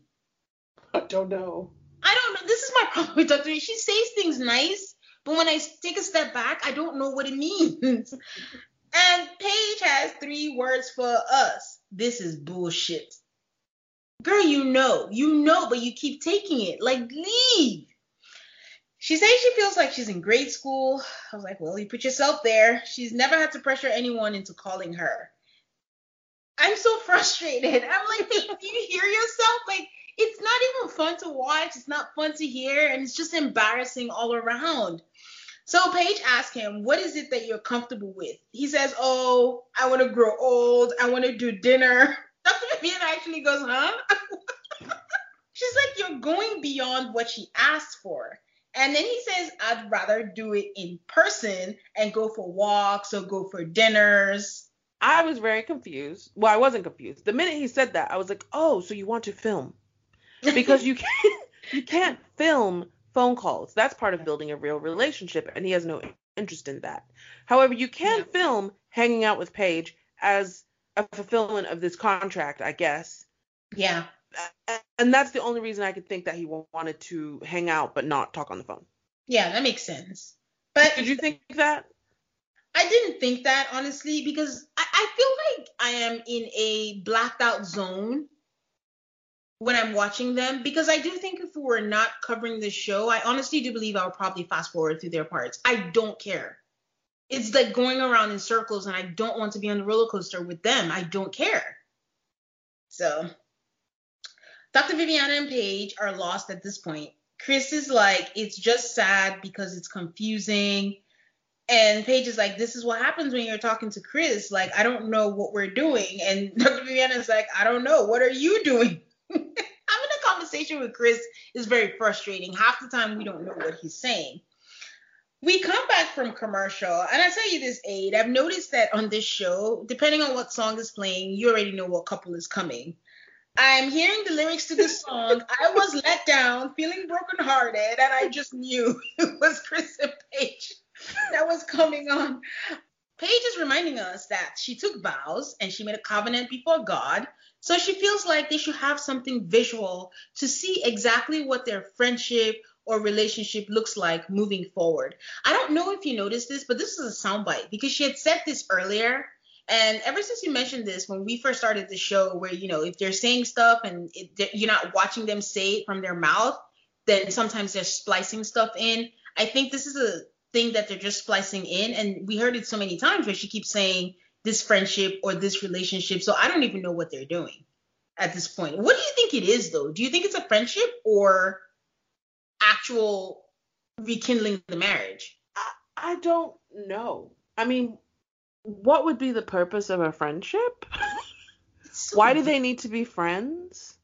I don't know. I don't know. This is my problem with Dr. She says things nice, but when I take a step back, I don't know what it means. and Paige has three words for us. This is bullshit. Girl, you know, you know, but you keep taking it. Like, leave. She says she feels like she's in grade school. I was like, well, you put yourself there. She's never had to pressure anyone into calling her. I'm so frustrated. I'm like, do you hear yourself? Like, it's not even fun to watch. It's not fun to hear, and it's just embarrassing all around. So Paige asked him, What is it that you're comfortable with? He says, Oh, I want to grow old. I want to do dinner. Dr. Vivian actually goes, Huh? She's like, You're going beyond what she asked for. And then he says, I'd rather do it in person and go for walks or go for dinners. I was very confused. Well, I wasn't confused. The minute he said that, I was like, "Oh, so you want to film?" Because you can't you can't film phone calls. That's part of building a real relationship, and he has no interest in that. However, you can yeah. film hanging out with Paige as a fulfillment of this contract, I guess. Yeah. And that's the only reason I could think that he wanted to hang out but not talk on the phone. Yeah, that makes sense. But did you think that? I didn't think that honestly because I, I feel like I am in a blacked out zone when I'm watching them because I do think if we were not covering the show, I honestly do believe I would probably fast forward through their parts. I don't care. It's like going around in circles and I don't want to be on the roller coaster with them. I don't care. So Dr. Viviana and Paige are lost at this point. Chris is like, it's just sad because it's confusing. And Paige is like, this is what happens when you're talking to Chris. Like, I don't know what we're doing. And Dr. Viviana is like, I don't know. What are you doing? Having a conversation with Chris is very frustrating. Half the time we don't know what he's saying. We come back from commercial, and I tell you this, Aid, I've noticed that on this show, depending on what song is playing, you already know what couple is coming. I'm hearing the lyrics to this song. I was let down, feeling brokenhearted, and I just knew it was Chris and Paige that was coming on. Paige is reminding us that she took vows and she made a covenant before God so she feels like they should have something visual to see exactly what their friendship or relationship looks like moving forward. I don't know if you noticed this, but this is a soundbite because she had said this earlier. And ever since you mentioned this, when we first started the show, where you know if they're saying stuff and it, you're not watching them say it from their mouth, then sometimes they're splicing stuff in. I think this is a thing that they're just splicing in, and we heard it so many times where she keeps saying this friendship or this relationship. So I don't even know what they're doing at this point. What do you think it is though? Do you think it's a friendship or actual rekindling the marriage? I, I don't know. I mean, what would be the purpose of a friendship? So Why do they need to be friends?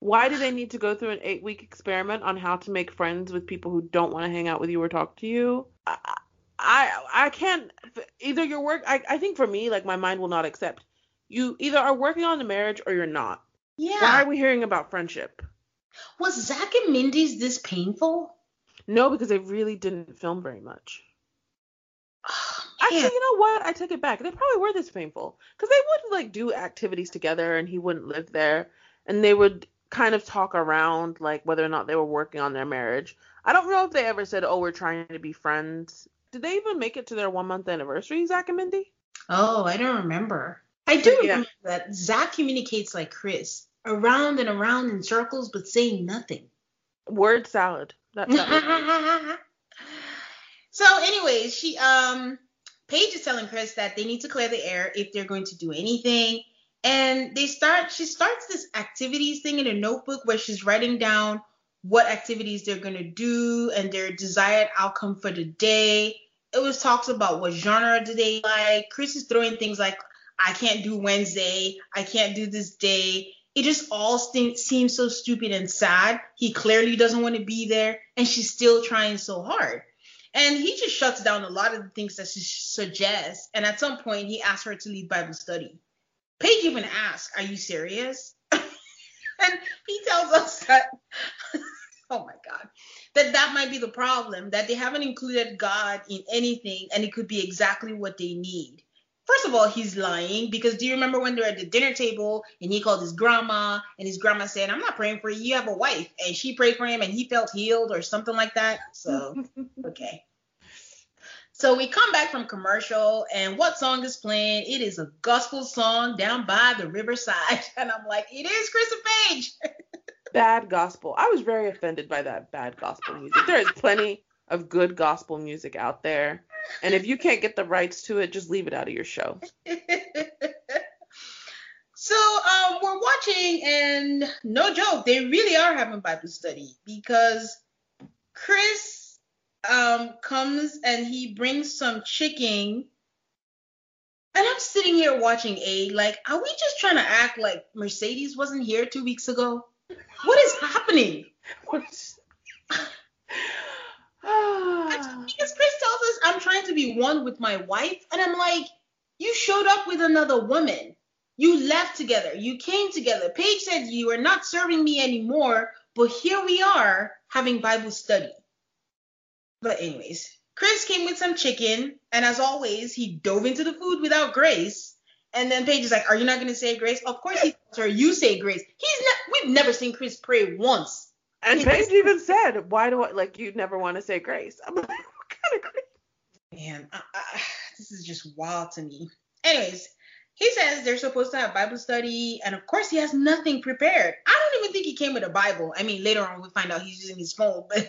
Why do they need to go through an eight week experiment on how to make friends with people who don't want to hang out with you or talk to you? I, I I can't either you're work I, I think for me like my mind will not accept you either are working on the marriage or you're not. Yeah. Why are we hearing about friendship? Was Zach and Mindy's this painful? No, because they really didn't film very much. Oh, Actually, you know what? I take it back. They probably were this painful because they would like do activities together, and he wouldn't live there, and they would kind of talk around like whether or not they were working on their marriage. I don't know if they ever said, "Oh, we're trying to be friends." did they even make it to their one month anniversary, Zach and Mindy? Oh, I don't remember. I do yeah. remember that Zach communicates like Chris, around and around in circles, but saying nothing. Word salad. That's so, anyways, she um Paige is telling Chris that they need to clear the air if they're going to do anything. And they start she starts this activities thing in a notebook where she's writing down what activities they're going to do and their desired outcome for the day. It was talks about what genre do they like. Chris is throwing things like, I can't do Wednesday, I can't do this day. It just all st- seems so stupid and sad. He clearly doesn't want to be there, and she's still trying so hard. And he just shuts down a lot of the things that she suggests. And at some point, he asks her to lead Bible study. Paige even asks, Are you serious? and he tells us that oh my god that that might be the problem that they haven't included god in anything and it could be exactly what they need. First of all he's lying because do you remember when they're at the dinner table and he called his grandma and his grandma said i'm not praying for you you have a wife and she prayed for him and he felt healed or something like that? So okay so we come back from commercial, and what song is playing? It is a gospel song down by the riverside. And I'm like, it is Chris and Paige. bad gospel. I was very offended by that bad gospel music. There is plenty of good gospel music out there. And if you can't get the rights to it, just leave it out of your show. so um, we're watching, and no joke, they really are having Bible study because Chris um, comes and he brings some chicken. And I'm sitting here watching A, like, are we just trying to act like Mercedes wasn't here two weeks ago? What is happening? What's because Chris tells us I'm trying to be one with my wife, and I'm like, you showed up with another woman. You left together. You came together. Paige said you are not serving me anymore, but here we are having Bible study. But anyways, Chris came with some chicken, and as always, he dove into the food without grace. And then Paige is like, "Are you not going to say grace?" Of course he tells her, "You say grace." He's not. We've never seen Chris pray once. And Paige even said, "Why do I like you never want to say grace?" I'm like, "What kind of grace?" Man, I, I, this is just wild to me. Anyways, he says they're supposed to have Bible study, and of course he has nothing prepared. I don't even think he came with a Bible. I mean, later on we find out he's using his phone, but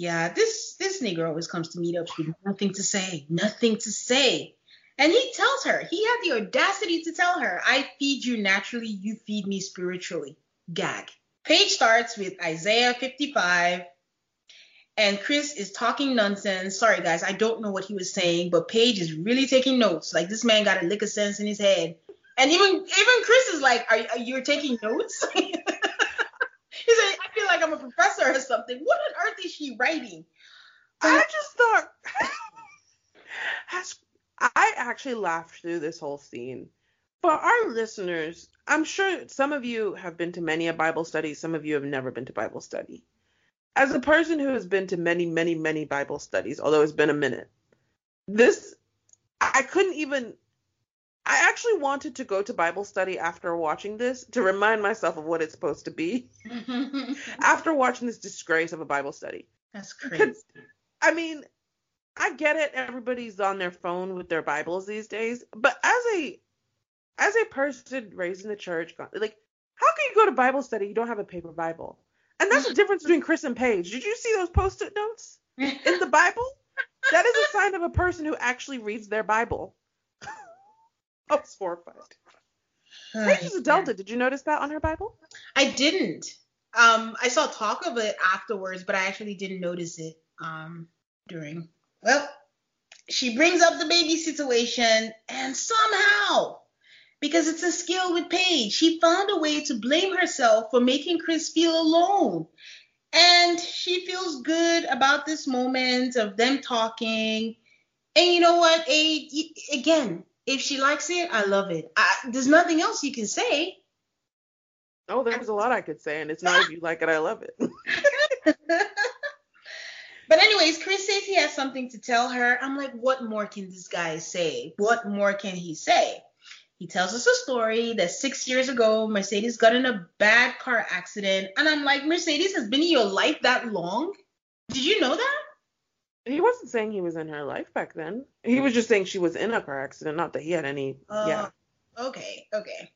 yeah, this this nigger always comes to meetups with nothing to say, nothing to say. And he tells her, he had the audacity to tell her, I feed you naturally, you feed me spiritually. Gag. Paige starts with Isaiah 55, and Chris is talking nonsense. Sorry, guys, I don't know what he was saying, but Paige is really taking notes. Like this man got a lick of sense in his head, and even even Chris is like, "Are, are you taking notes?" he said, "I feel like I'm a professor or something." What on earth is she writing? I just thought. I actually laughed through this whole scene. For our listeners, I'm sure some of you have been to many a Bible study, some of you have never been to Bible study. As a person who has been to many, many, many Bible studies, although it's been a minute, this, I couldn't even, I actually wanted to go to Bible study after watching this to remind myself of what it's supposed to be after watching this disgrace of a Bible study. That's crazy. I mean, I get it. Everybody's on their phone with their Bibles these days, but as a as a person raised in the church, like, how can you go to Bible study? You don't have a paper Bible. And that's the difference between Chris and Paige. Did you see those post-it notes in the Bible? That is a sign of a person who actually reads their Bible. I was horrified. Paige is a Delta. Did you notice that on her Bible? I didn't. Um, I saw talk of it afterwards, but I actually didn't notice it um, during. Well, she brings up the baby situation, and somehow because it's a skill with Paige. She found a way to blame herself for making Chris feel alone. And she feels good about this moment of them talking. And you know what? A, again, if she likes it, I love it. I, there's nothing else you can say. Oh, there's a lot I could say, and it's not if you like it, I love it. but anyways, Chris says he has something to tell her. I'm like, what more can this guy say? What more can he say? He tells us a story that six years ago, Mercedes got in a bad car accident. And I'm like, Mercedes has been in your life that long? Did you know that? He wasn't saying he was in her life back then. He was just saying she was in a car accident, not that he had any. Uh, yeah. Okay, okay.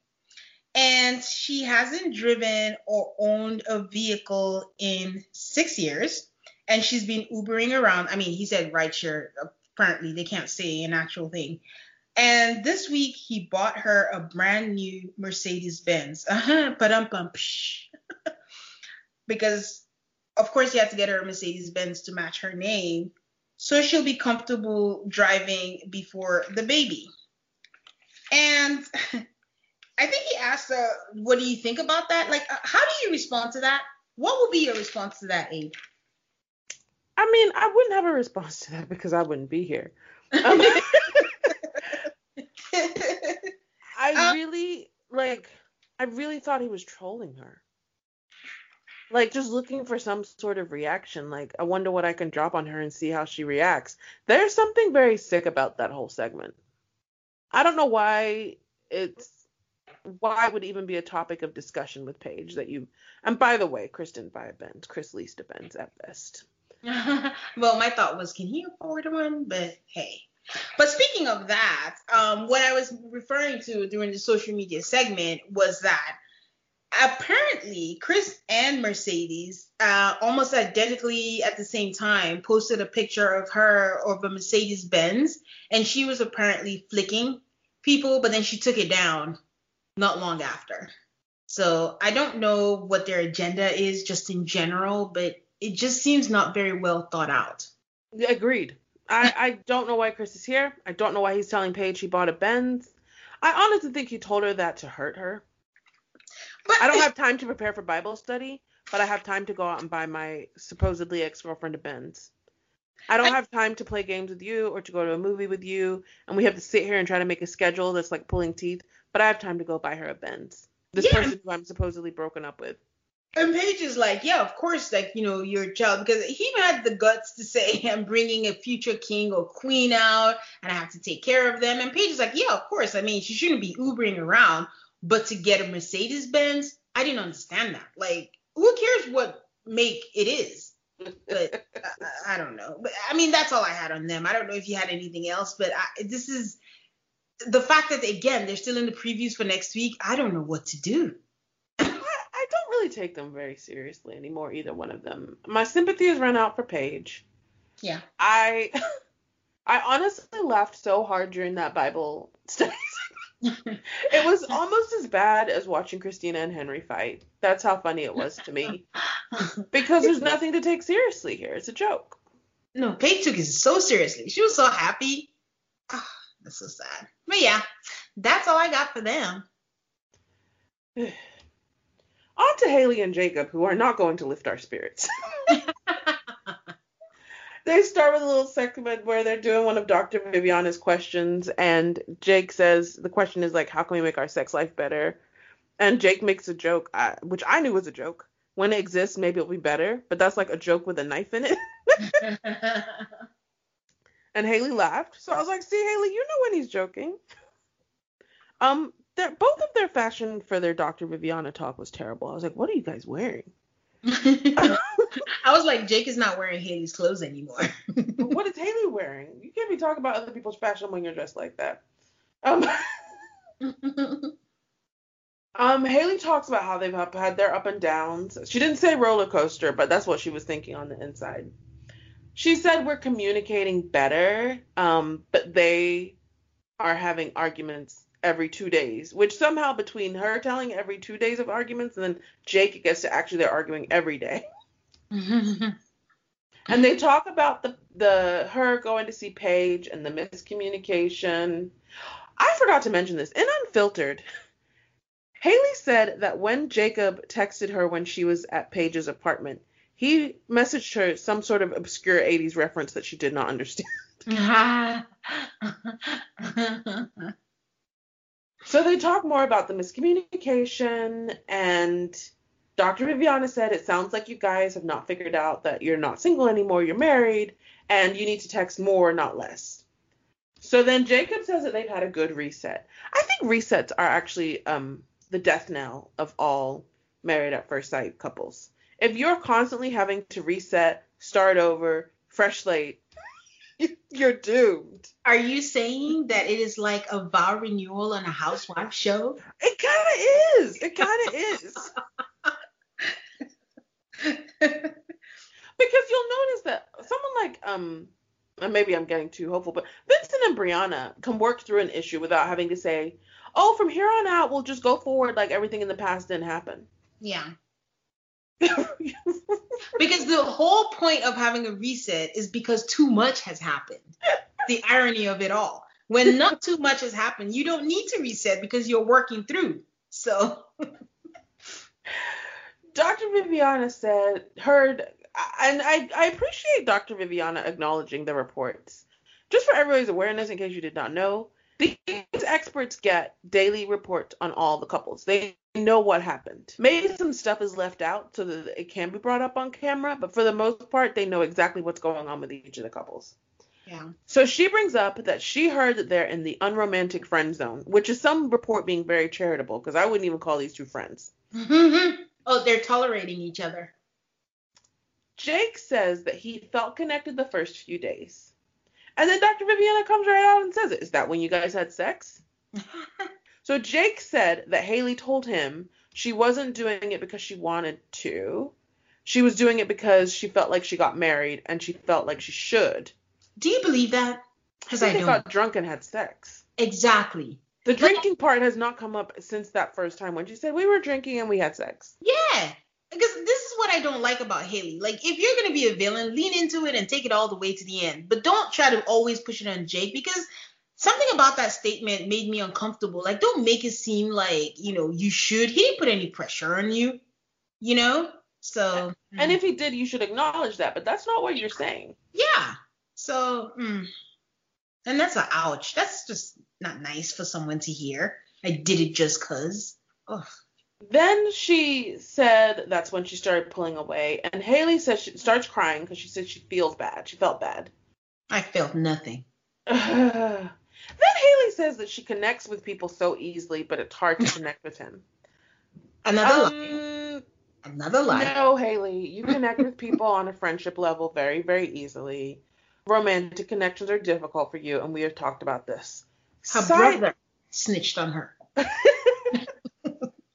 And she hasn't driven or owned a vehicle in six years. And she's been Ubering around. I mean, he said rideshare. Apparently, they can't say an actual thing. And this week he bought her a brand new Mercedes Benz. Uh-huh, ba because of course he had to get her a Mercedes Benz to match her name, so she'll be comfortable driving before the baby. And I think he asked her, "What do you think about that? Like, uh, how do you respond to that? What would be your response to that, Abe?" I mean, I wouldn't have a response to that because I wouldn't be here. Um, I um, really like I really thought he was trolling her. Like just looking for some sort of reaction. Like I wonder what I can drop on her and see how she reacts. There's something very sick about that whole segment. I don't know why it's why it would even be a topic of discussion with Paige that you and by the way, buy a Benz. Chris a Benz at best. well, my thought was, can he afford one? But hey, but speaking of that, um, what I was referring to during the social media segment was that apparently Chris and Mercedes, uh, almost identically at the same time, posted a picture of her of a Mercedes Benz, and she was apparently flicking people, but then she took it down not long after. So I don't know what their agenda is just in general, but it just seems not very well thought out. Agreed. I, I don't know why Chris is here. I don't know why he's telling Paige he bought a Benz. I honestly think he told her that to hurt her. But I don't have time to prepare for Bible study, but I have time to go out and buy my supposedly ex girlfriend a Benz. I don't I, have time to play games with you or to go to a movie with you, and we have to sit here and try to make a schedule that's like pulling teeth. But I have time to go buy her a Benz. This yeah. person who I'm supposedly broken up with. And Paige is like, yeah, of course, like, you know, your child, because he had the guts to say, I'm bringing a future king or queen out and I have to take care of them. And Paige is like, yeah, of course. I mean, she shouldn't be Ubering around, but to get a Mercedes Benz, I didn't understand that. Like, who cares what make it is? But uh, I, I, don't know. But I mean, that's all I had on them. I don't know if you had anything else, but I, this is the fact that, again, they're still in the previews for next week. I don't know what to do I don't really take them very seriously anymore, either one of them. My sympathy has run out for Paige. Yeah. I I honestly laughed so hard during that Bible study. It was almost as bad as watching Christina and Henry fight. That's how funny it was to me. Because there's nothing to take seriously here. It's a joke. No, Paige took it so seriously. She was so happy. Oh, that's so sad. But yeah, that's all I got for them. On to Haley and Jacob, who are not going to lift our spirits. they start with a little segment where they're doing one of Dr. Viviana's questions, and Jake says the question is like, "How can we make our sex life better?" And Jake makes a joke, uh, which I knew was a joke. When it exists, maybe it'll be better, but that's like a joke with a knife in it. and Haley laughed, so I was like, "See, Haley, you know when he's joking." Um, both of their fashion for their Dr. Viviana talk was terrible. I was like, what are you guys wearing? I was like, Jake is not wearing Haley's clothes anymore. what is Haley wearing? You can't be talking about other people's fashion when you're dressed like that. Um, um, Haley talks about how they've had their up and downs. She didn't say roller coaster, but that's what she was thinking on the inside. She said we're communicating better, um, but they are having arguments every two days, which somehow between her telling every two days of arguments and then Jake gets to actually they're arguing every day. and they talk about the the her going to see Paige and the miscommunication. I forgot to mention this in Unfiltered. Haley said that when Jacob texted her when she was at Paige's apartment, he messaged her some sort of obscure 80s reference that she did not understand. So they talk more about the miscommunication, and Dr. Viviana said it sounds like you guys have not figured out that you're not single anymore, you're married, and you need to text more, not less. So then Jacob says that they've had a good reset. I think resets are actually um, the death knell of all married at first sight couples. If you're constantly having to reset, start over, fresh slate, You're doomed. Are you saying that it is like a vow renewal on a housewife show? It kind of is. It kind of is. because you'll notice that someone like um and maybe I'm getting too hopeful, but Vincent and Brianna can work through an issue without having to say, "Oh, from here on out, we'll just go forward like everything in the past didn't happen." Yeah. because the whole point of having a reset is because too much has happened. the irony of it all. When not too much has happened, you don't need to reset because you're working through. So Dr. Viviana said, heard, and I, I appreciate Dr. Viviana acknowledging the reports. Just for everybody's awareness, in case you did not know, these experts get daily reports on all the couples. They know what happened. Maybe some stuff is left out so that it can be brought up on camera, but for the most part, they know exactly what's going on with each of the couples. Yeah. So she brings up that she heard that they're in the unromantic friend zone, which is some report being very charitable because I wouldn't even call these two friends. oh, they're tolerating each other. Jake says that he felt connected the first few days. And then Dr. Viviana comes right out and says it. Is that when you guys had sex? So Jake said that Haley told him she wasn't doing it because she wanted to. She was doing it because she felt like she got married and she felt like she should. Do you believe that? Because I, I don't. got drunk and had sex. Exactly. The drinking part has not come up since that first time when she said we were drinking and we had sex. Yeah. Because this is what I don't like about Haley. Like, if you're gonna be a villain, lean into it and take it all the way to the end. But don't try to always push it on Jake because something about that statement made me uncomfortable. Like, don't make it seem like, you know, you should. He didn't put any pressure on you, you know? So. And if he did, you should acknowledge that. But that's not what you're saying. Yeah. So, mm. And that's a ouch. That's just not nice for someone to hear. I did it just cause. Ugh. Then she said that's when she started pulling away, and Haley says she starts crying because she said she feels bad. She felt bad. I felt nothing. then Haley says that she connects with people so easily, but it's hard to connect with him. Another um, lie. Another lie. No, Haley, you connect with people on a friendship level very, very easily. Romantic connections are difficult for you, and we have talked about this. Her Side- brother snitched on her.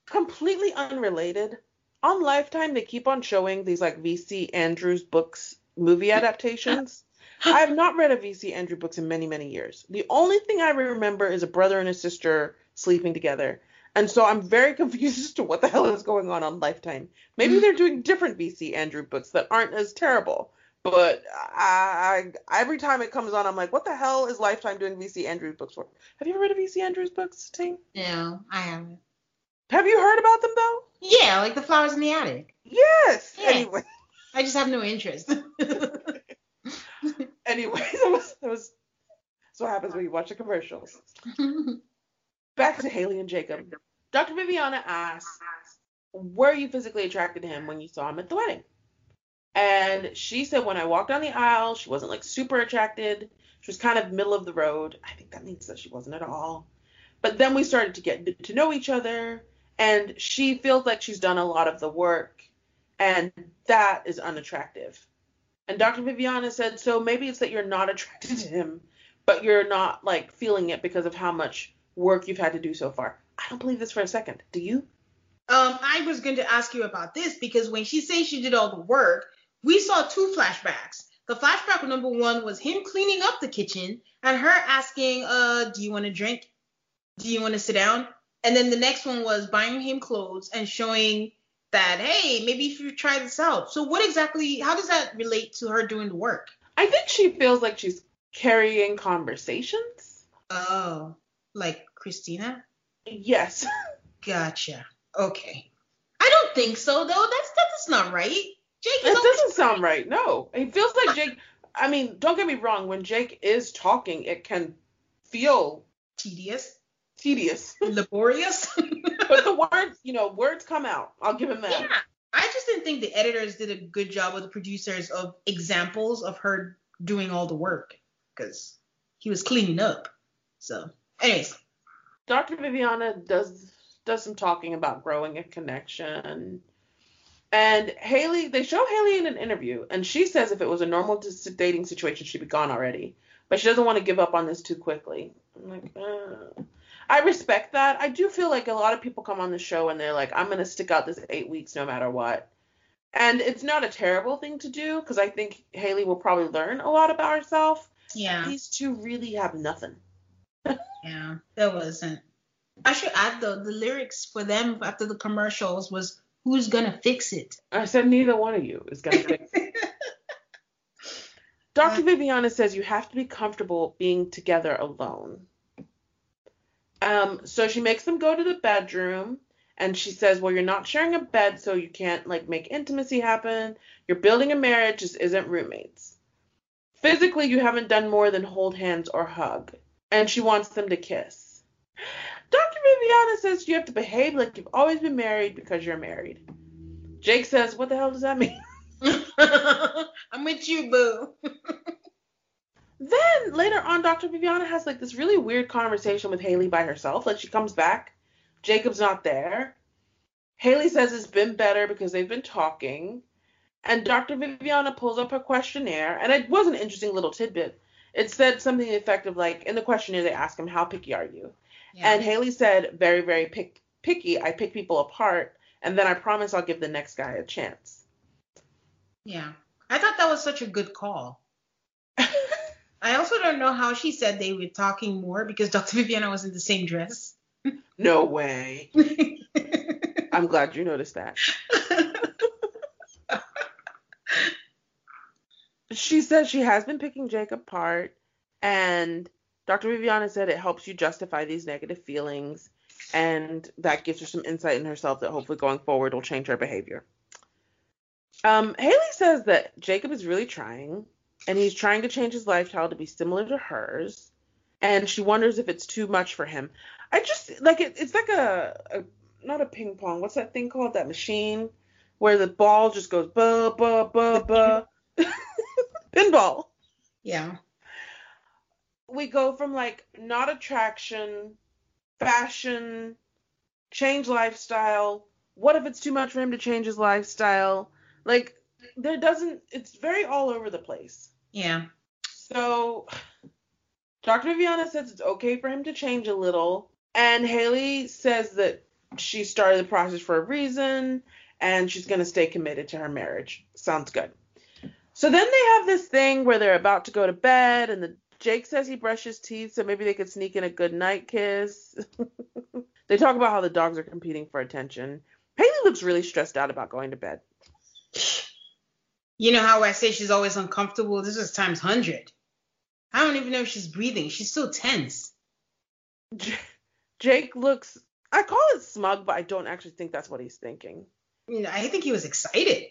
completely unrelated. On Lifetime, they keep on showing these like VC Andrews books movie adaptations. I have not read a VC Andrew books in many, many years. The only thing I remember is a brother and a sister sleeping together. And so I'm very confused as to what the hell is going on on Lifetime. Maybe they're doing different VC Andrew books that aren't as terrible. But I, I, every time it comes on, I'm like, what the hell is Lifetime doing VC Andrews books for? Have you ever read a VC Andrews books, team? No, I haven't. Have you heard about them though? Yeah, like the flowers in the attic. Yes. Yeah. Anyway. I just have no interest. anyway, that was that was that's what happens when you watch the commercials. Back to Haley and Jacob. Dr. Viviana asks, Were you physically attracted to him when you saw him at the wedding? And she said when I walked down the aisle, she wasn't like super attracted. She was kind of middle of the road. I think that means that she wasn't at all. But then we started to get to know each other and she feels like she's done a lot of the work and that is unattractive and dr viviana said so maybe it's that you're not attracted to him but you're not like feeling it because of how much work you've had to do so far i don't believe this for a second do you um i was going to ask you about this because when she says she did all the work we saw two flashbacks the flashback number one was him cleaning up the kitchen and her asking uh do you want to drink do you want to sit down and then the next one was buying him clothes and showing that, hey, maybe if you try this out. So what exactly, how does that relate to her doing the work? I think she feels like she's carrying conversations. Oh, like Christina? Yes. Gotcha. Okay. I don't think so though. That's that's not right. Jake That doesn't sound right. No. It feels like Jake I mean, don't get me wrong, when Jake is talking, it can feel tedious tedious, laborious. but the words, you know, words come out. I'll give him that. Yeah. I just didn't think the editors did a good job with the producers of examples of her doing all the work because he was cleaning up. So, anyways, Dr. Viviana does does some talking about growing a connection. And Haley, they show Haley in an interview, and she says if it was a normal dating situation, she'd be gone already. But she doesn't want to give up on this too quickly. I'm like, uh. I respect that. I do feel like a lot of people come on the show and they're like, I'm gonna stick out this eight weeks no matter what. And it's not a terrible thing to do because I think Haley will probably learn a lot about herself. Yeah. These two really have nothing. yeah, there wasn't. I should add though, the lyrics for them after the commercials was "Who's gonna fix it?" I said neither one of you is gonna fix it. Dr. Viviana says you have to be comfortable being together alone. Um, so she makes them go to the bedroom and she says, Well, you're not sharing a bed, so you can't like make intimacy happen. You're building a marriage, just isn't roommates. Physically, you haven't done more than hold hands or hug. And she wants them to kiss. Dr. Viviana says you have to behave like you've always been married because you're married. Jake says, What the hell does that mean? I'm with you, boo. Then later on, Dr. Viviana has like this really weird conversation with Haley by herself. Like she comes back, Jacob's not there. Haley says it's been better because they've been talking. And Dr. Viviana pulls up her questionnaire, and it was an interesting little tidbit. It said something effective like in the questionnaire they ask him, How picky are you? Yeah. And Haley said, Very, very pick picky. I pick people apart, and then I promise I'll give the next guy a chance. Yeah. I thought that was such a good call. I also don't know how she said they were talking more because Dr. Viviana was in the same dress. No way. I'm glad you noticed that. she said she has been picking Jake apart, and Dr. Viviana said it helps you justify these negative feelings, and that gives her some insight in herself that hopefully going forward will change her behavior. Um, Haley says that Jacob is really trying, and he's trying to change his lifestyle to be similar to hers, and she wonders if it's too much for him. I just like it. It's like a, a not a ping pong. What's that thing called? That machine where the ball just goes ba ba ba ba. Pinball. Yeah. We go from like not attraction, fashion, change lifestyle. What if it's too much for him to change his lifestyle? Like there doesn't. It's very all over the place. Yeah. So Dr. Viviana says it's okay for him to change a little, and Haley says that she started the process for a reason and she's going to stay committed to her marriage. Sounds good. So then they have this thing where they're about to go to bed and the Jake says he brushes teeth so maybe they could sneak in a good night kiss. they talk about how the dogs are competing for attention. Haley looks really stressed out about going to bed. You know how I say she's always uncomfortable? This is times 100. I don't even know if she's breathing. She's so tense. J- Jake looks I call it smug, but I don't actually think that's what he's thinking. I think he was excited.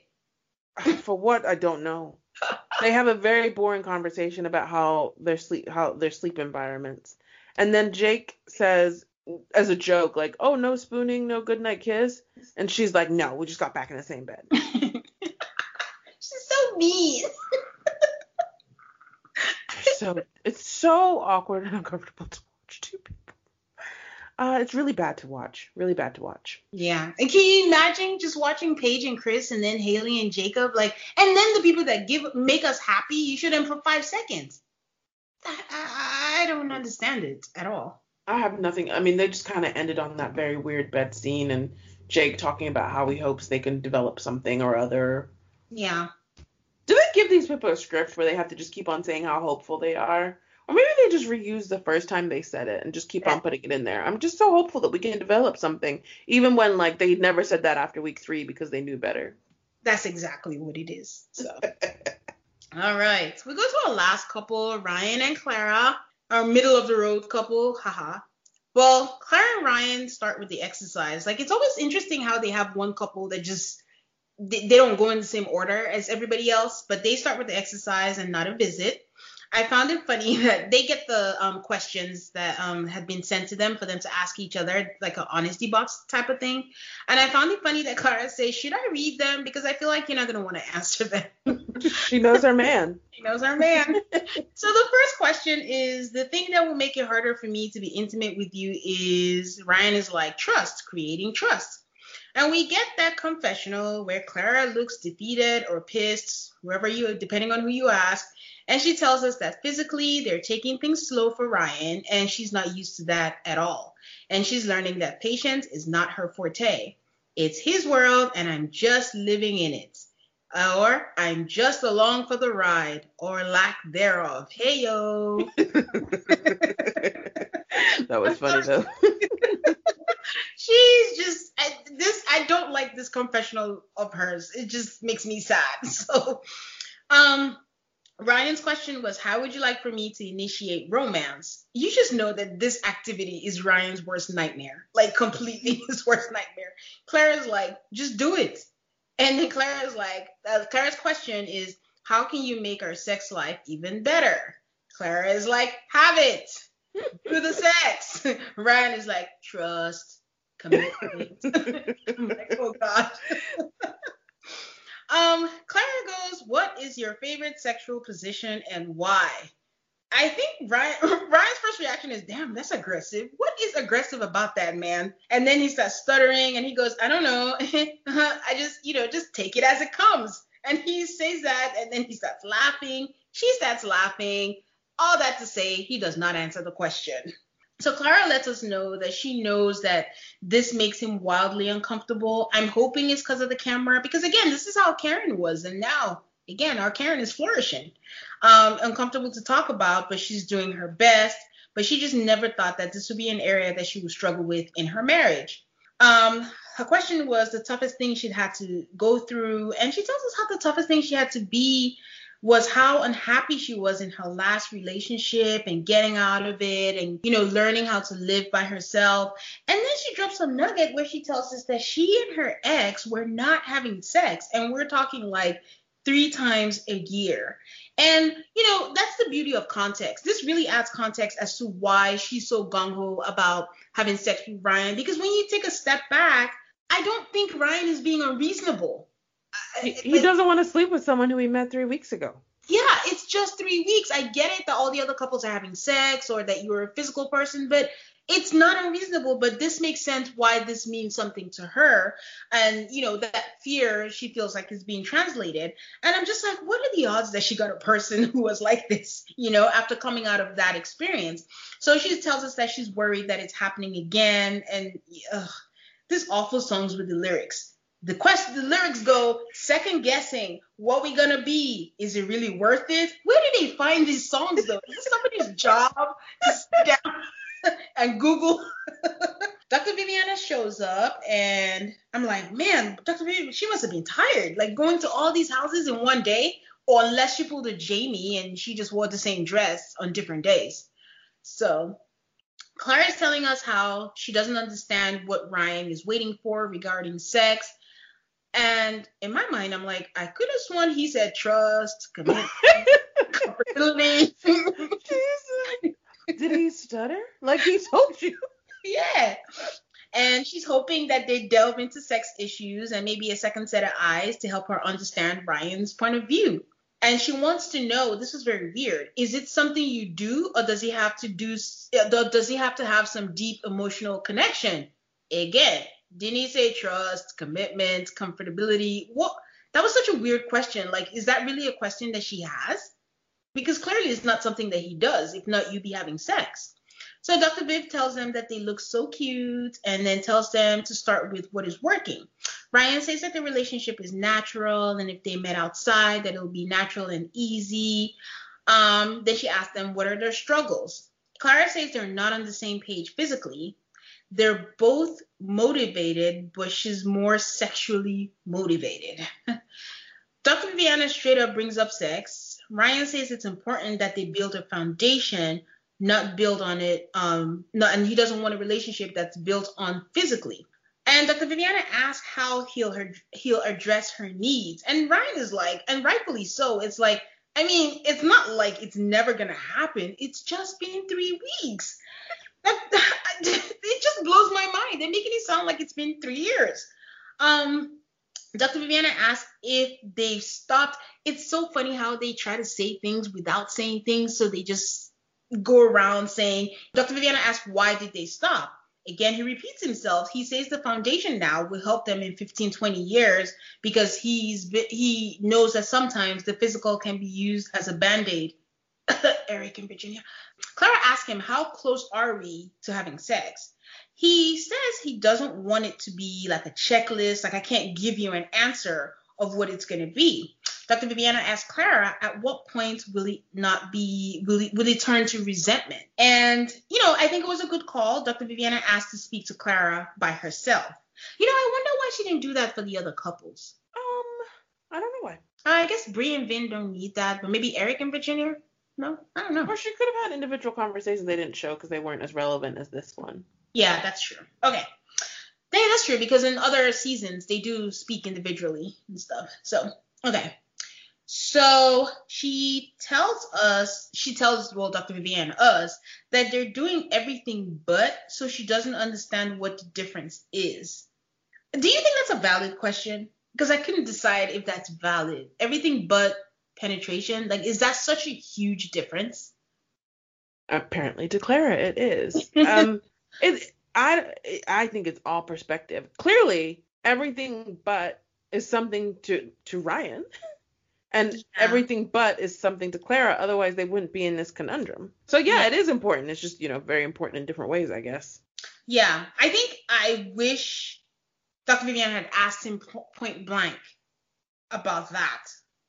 For what I don't know. they have a very boring conversation about how their sleep how their sleep environments. And then Jake says as a joke, like, oh no spooning, no goodnight kiss. And she's like, No, we just got back in the same bed. she's so mean. so it's so awkward and uncomfortable to watch two people. Uh, it's really bad to watch. Really bad to watch. Yeah. And can you imagine just watching Paige and Chris and then Haley and Jacob? Like, and then the people that give make us happy, you them for five seconds. I, I, I don't understand it at all. I have nothing. I mean, they just kind of ended on that very weird bed scene and Jake talking about how he hopes they can develop something or other. Yeah. Do they give these people a script where they have to just keep on saying how hopeful they are? Or maybe they just reuse the first time they said it and just keep on putting it in there. I'm just so hopeful that we can develop something, even when like they never said that after week three because they knew better. That's exactly what it is. So, all right, we go to our last couple, Ryan and Clara, our middle of the road couple. Haha. Well, Clara and Ryan start with the exercise. Like it's always interesting how they have one couple that just they, they don't go in the same order as everybody else, but they start with the exercise and not a visit. I found it funny that they get the um, questions that um, had been sent to them for them to ask each other, like an honesty box type of thing. And I found it funny that Clara says, "Should I read them? Because I feel like you're not gonna want to answer them." she knows her man. She knows her man. so the first question is the thing that will make it harder for me to be intimate with you is Ryan is like trust, creating trust. And we get that confessional where Clara looks defeated or pissed, whoever you, depending on who you ask, and she tells us that physically they're taking things slow for Ryan, and she's not used to that at all. And she's learning that patience is not her forte. It's his world, and I'm just living in it. Or I'm just along for the ride, or lack thereof. Hey yo. that was funny though. She's just I, this. I don't like this confessional of hers. It just makes me sad. So, um, Ryan's question was, How would you like for me to initiate romance? You just know that this activity is Ryan's worst nightmare, like completely his worst nightmare. Clara's like, Just do it. And then Clara's like, uh, Clara's question is, How can you make our sex life even better? Clara is like, Have it. Do the sex. Ryan is like, Trust, commitment. like, oh, God. Um, Clara goes, What is your favorite sexual position and why? I think Ryan, Ryan's first reaction is, Damn, that's aggressive. What is aggressive about that, man? And then he starts stuttering and he goes, I don't know. I just, you know, just take it as it comes. And he says that and then he starts laughing. She starts laughing. All that to say, he does not answer the question. So Clara lets us know that she knows that this makes him wildly uncomfortable. I'm hoping it's because of the camera, because again, this is how Karen was, and now again, our Karen is flourishing. Um, uncomfortable to talk about, but she's doing her best. But she just never thought that this would be an area that she would struggle with in her marriage. Um, her question was the toughest thing she'd had to go through, and she tells us how the toughest thing she had to be was how unhappy she was in her last relationship and getting out of it and you know learning how to live by herself. And then she drops a nugget where she tells us that she and her ex were not having sex and we're talking like three times a year. And you know that's the beauty of context. This really adds context as to why she's so gung-ho about having sex with ryan because when you take a step back i don't think ryan is being unreasonable he, he doesn't want to sleep with someone who he met three weeks ago. Yeah, it's just three weeks. I get it that all the other couples are having sex or that you're a physical person, but it's not unreasonable. But this makes sense why this means something to her. And, you know, that fear she feels like is being translated. And I'm just like, what are the odds that she got a person who was like this, you know, after coming out of that experience? So she tells us that she's worried that it's happening again. And ugh, this awful songs with the lyrics the question the lyrics go second guessing what we gonna be. Is it really worth it? Where do they find these songs though? Is this somebody's job to sit down and google? Dr viviana shows up and i'm like man dr viviana she must have been tired like going to all these houses in one day or unless she pulled a jamie and she just wore the same dress on different days. So Clara is telling us how she doesn't understand what Ryan is waiting for regarding sex and in my mind, I'm like, I could have sworn he said trust, commitment. Did he stutter? Like he told you? yeah. And she's hoping that they delve into sex issues and maybe a second set of eyes to help her understand Ryan's point of view. And she wants to know, this is very weird. Is it something you do or does he have to do uh, does he have to have some deep emotional connection? Again, didn't he say trust, commitment, comfortability? What? That was such a weird question. Like, is that really a question that she has? Because clearly it's not something that he does. If not, you'd be having sex. So Dr. Viv tells them that they look so cute and then tells them to start with what is working. Ryan says that the relationship is natural and if they met outside, that it'll be natural and easy. Um, then she asks them what are their struggles. Clara says they're not on the same page physically, they're both motivated, but she's more sexually motivated. Dr. Viviana straight up brings up sex. Ryan says it's important that they build a foundation, not build on it. Um, not, and he doesn't want a relationship that's built on physically. And Dr. Viviana asks how he'll he'll address her needs, and Ryan is like, and rightfully so. It's like, I mean, it's not like it's never gonna happen. It's just been three weeks. it just blows my mind. They're making it sound like it's been three years. Um, Dr. Viviana asked if they've stopped. It's so funny how they try to say things without saying things, so they just go around saying. Dr. Viviana asked why did they stop. Again, he repeats himself. He says the foundation now will help them in 15, 20 years because he's he knows that sometimes the physical can be used as a band-aid. Erik and Virginia. Clara asks him, How close are we to having sex? He says he doesn't want it to be like a checklist, like I can't give you an answer of what it's going to be. Dr. Viviana asked Clara, at what point will it not be, will it, will it turn to resentment? And, you know, I think it was a good call. Dr. Viviana asked to speak to Clara by herself. You know, I wonder why she didn't do that for the other couples. Um, I don't know why. I guess Bree and Vin don't need that, but maybe Erik and Virginia. No, I don't know. Or she could have had individual conversations they didn't show because they weren't as relevant as this one. Yeah, that's true. Okay. Yeah, that's true because in other seasons they do speak individually and stuff. So, okay. So she tells us, she tells, well, Dr. Vivian, us, that they're doing everything but, so she doesn't understand what the difference is. Do you think that's a valid question? Because I couldn't decide if that's valid. Everything but penetration? Like, is that such a huge difference? Apparently, to Clara, it is. um, it, I, I think it's all perspective. Clearly, everything but is something to to Ryan. And yeah. everything but is something to Clara, otherwise they wouldn't be in this conundrum. So yeah, yeah, it is important. It's just, you know, very important in different ways, I guess. Yeah. I think I wish Dr. Vivian had asked him point blank about that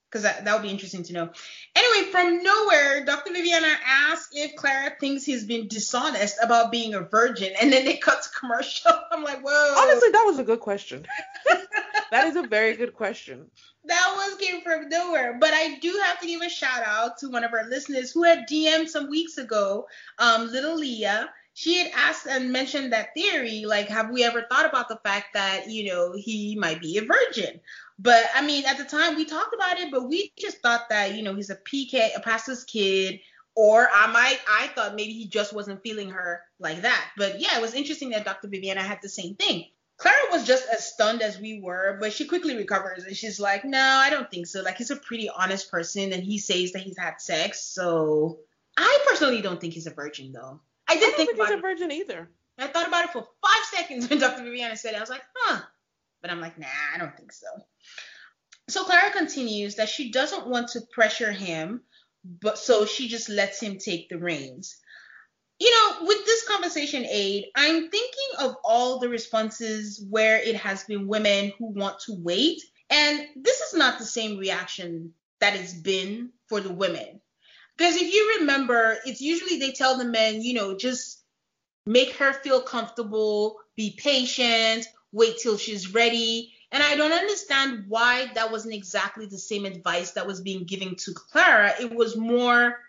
because that, that would be interesting to know. Anyway, from nowhere, Dr. Viviana asks if Clara thinks he's been dishonest about being a virgin, and then they cut to commercial. I'm like, whoa. Honestly, that was a good question. that is a very good question. That was came from nowhere. But I do have to give a shout out to one of our listeners who had DM'd some weeks ago, um, little Leah she had asked and mentioned that theory like have we ever thought about the fact that you know he might be a virgin but I mean, at the time we talked about it, but we just thought that you know he's a PK, a pastor's kid, or I might I thought maybe he just wasn't feeling her like that. But yeah, it was interesting that Dr. Viviana had the same thing. Clara was just as stunned as we were, but she quickly recovers and she's like, "No, I don't think so. Like he's a pretty honest person, and he says that he's had sex. So I personally don't think he's a virgin, though. I didn't think, think he's a virgin either. I thought about it for five seconds when Dr. Viviana said it. I was like, huh. But I'm like, nah, I don't think so. So Clara continues that she doesn't want to pressure him, but so she just lets him take the reins. You know, with this conversation aid, I'm thinking of all the responses where it has been women who want to wait, and this is not the same reaction that it's been for the women. Because if you remember, it's usually they tell the men, you know, just make her feel comfortable, be patient, wait till she's ready. And I don't understand why that wasn't exactly the same advice that was being given to Clara. It was more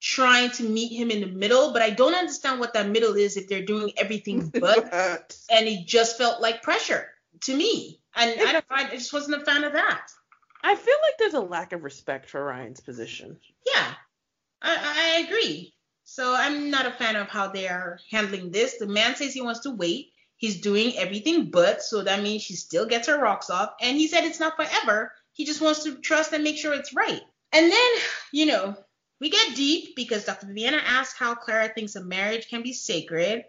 trying to meet him in the middle, but I don't understand what that middle is if they're doing everything but. and it just felt like pressure to me. And I don't I just wasn't a fan of that. I feel like there's a lack of respect for Ryan's position. Yeah, I, I agree. So I'm not a fan of how they are handling this. The man says he wants to wait. He's doing everything but, so that means she still gets her rocks off. And he said it's not forever. He just wants to trust and make sure it's right. And then, you know, we get deep because Dr. Viviana asks how Clara thinks a marriage can be sacred.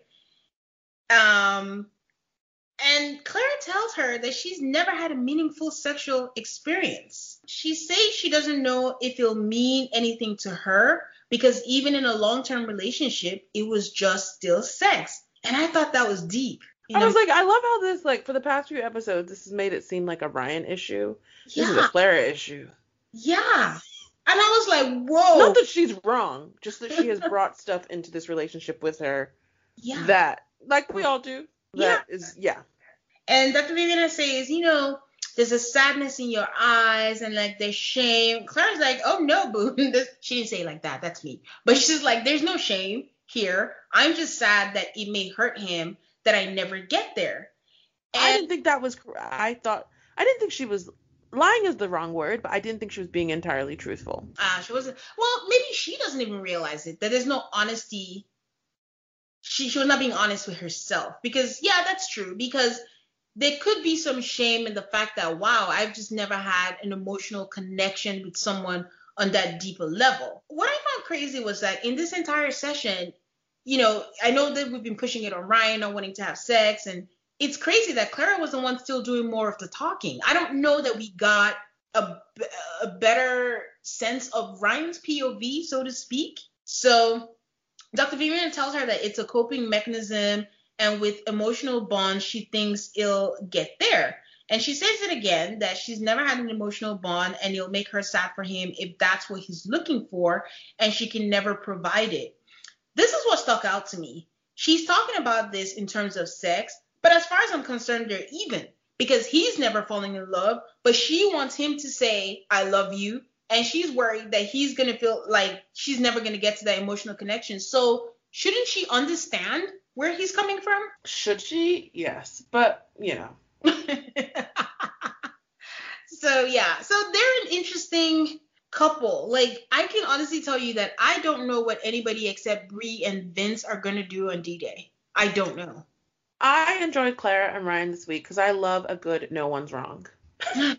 Um, and Clara tells her that she's never had a meaningful sexual experience. She says she doesn't know if it'll mean anything to her because even in a long term relationship, it was just still sex. And I thought that was deep. You know? I was like, I love how this, like, for the past few episodes, this has made it seem like a Ryan issue. Yeah. This is a Clara issue. Yeah. And I was like, whoa. Not that she's wrong, just that she has brought stuff into this relationship with her. Yeah. That, like we all do. That yeah. is, yeah. And Dr. Viviana says, you know, there's a sadness in your eyes and like there's shame. Clara's like, oh no, boo. she didn't say it like that. That's me. But she's like, there's no shame here. I'm just sad that it may hurt him that I never get there. And I didn't think that was. I thought I didn't think she was lying is the wrong word, but I didn't think she was being entirely truthful. Ah, uh, she wasn't. Well, maybe she doesn't even realize it. That there's no honesty. She she was not being honest with herself because yeah, that's true. Because there could be some shame in the fact that wow, I've just never had an emotional connection with someone on that deeper level. What I found crazy was that in this entire session, you know, I know that we've been pushing it on Ryan not wanting to have sex, and it's crazy that Clara was the one still doing more of the talking. I don't know that we got a, a better sense of Ryan's POV, so to speak. So Dr. Vivian tells her that it's a coping mechanism, and with emotional bonds, she thinks it'll get there. And she says it again that she's never had an emotional bond and it'll make her sad for him if that's what he's looking for, and she can never provide it. This is what stuck out to me. She's talking about this in terms of sex, but as far as I'm concerned, they're even because he's never falling in love, but she wants him to say, I love you. And she's worried that he's going to feel like she's never going to get to that emotional connection. So, shouldn't she understand where he's coming from? Should she? Yes. But, you know. so, yeah. So, they're an interesting couple. Like I can honestly tell you that I don't know what anybody except Bree and Vince are gonna do on D-Day. I don't know. I enjoyed Clara and Ryan this week because I love a good no one's wrong. no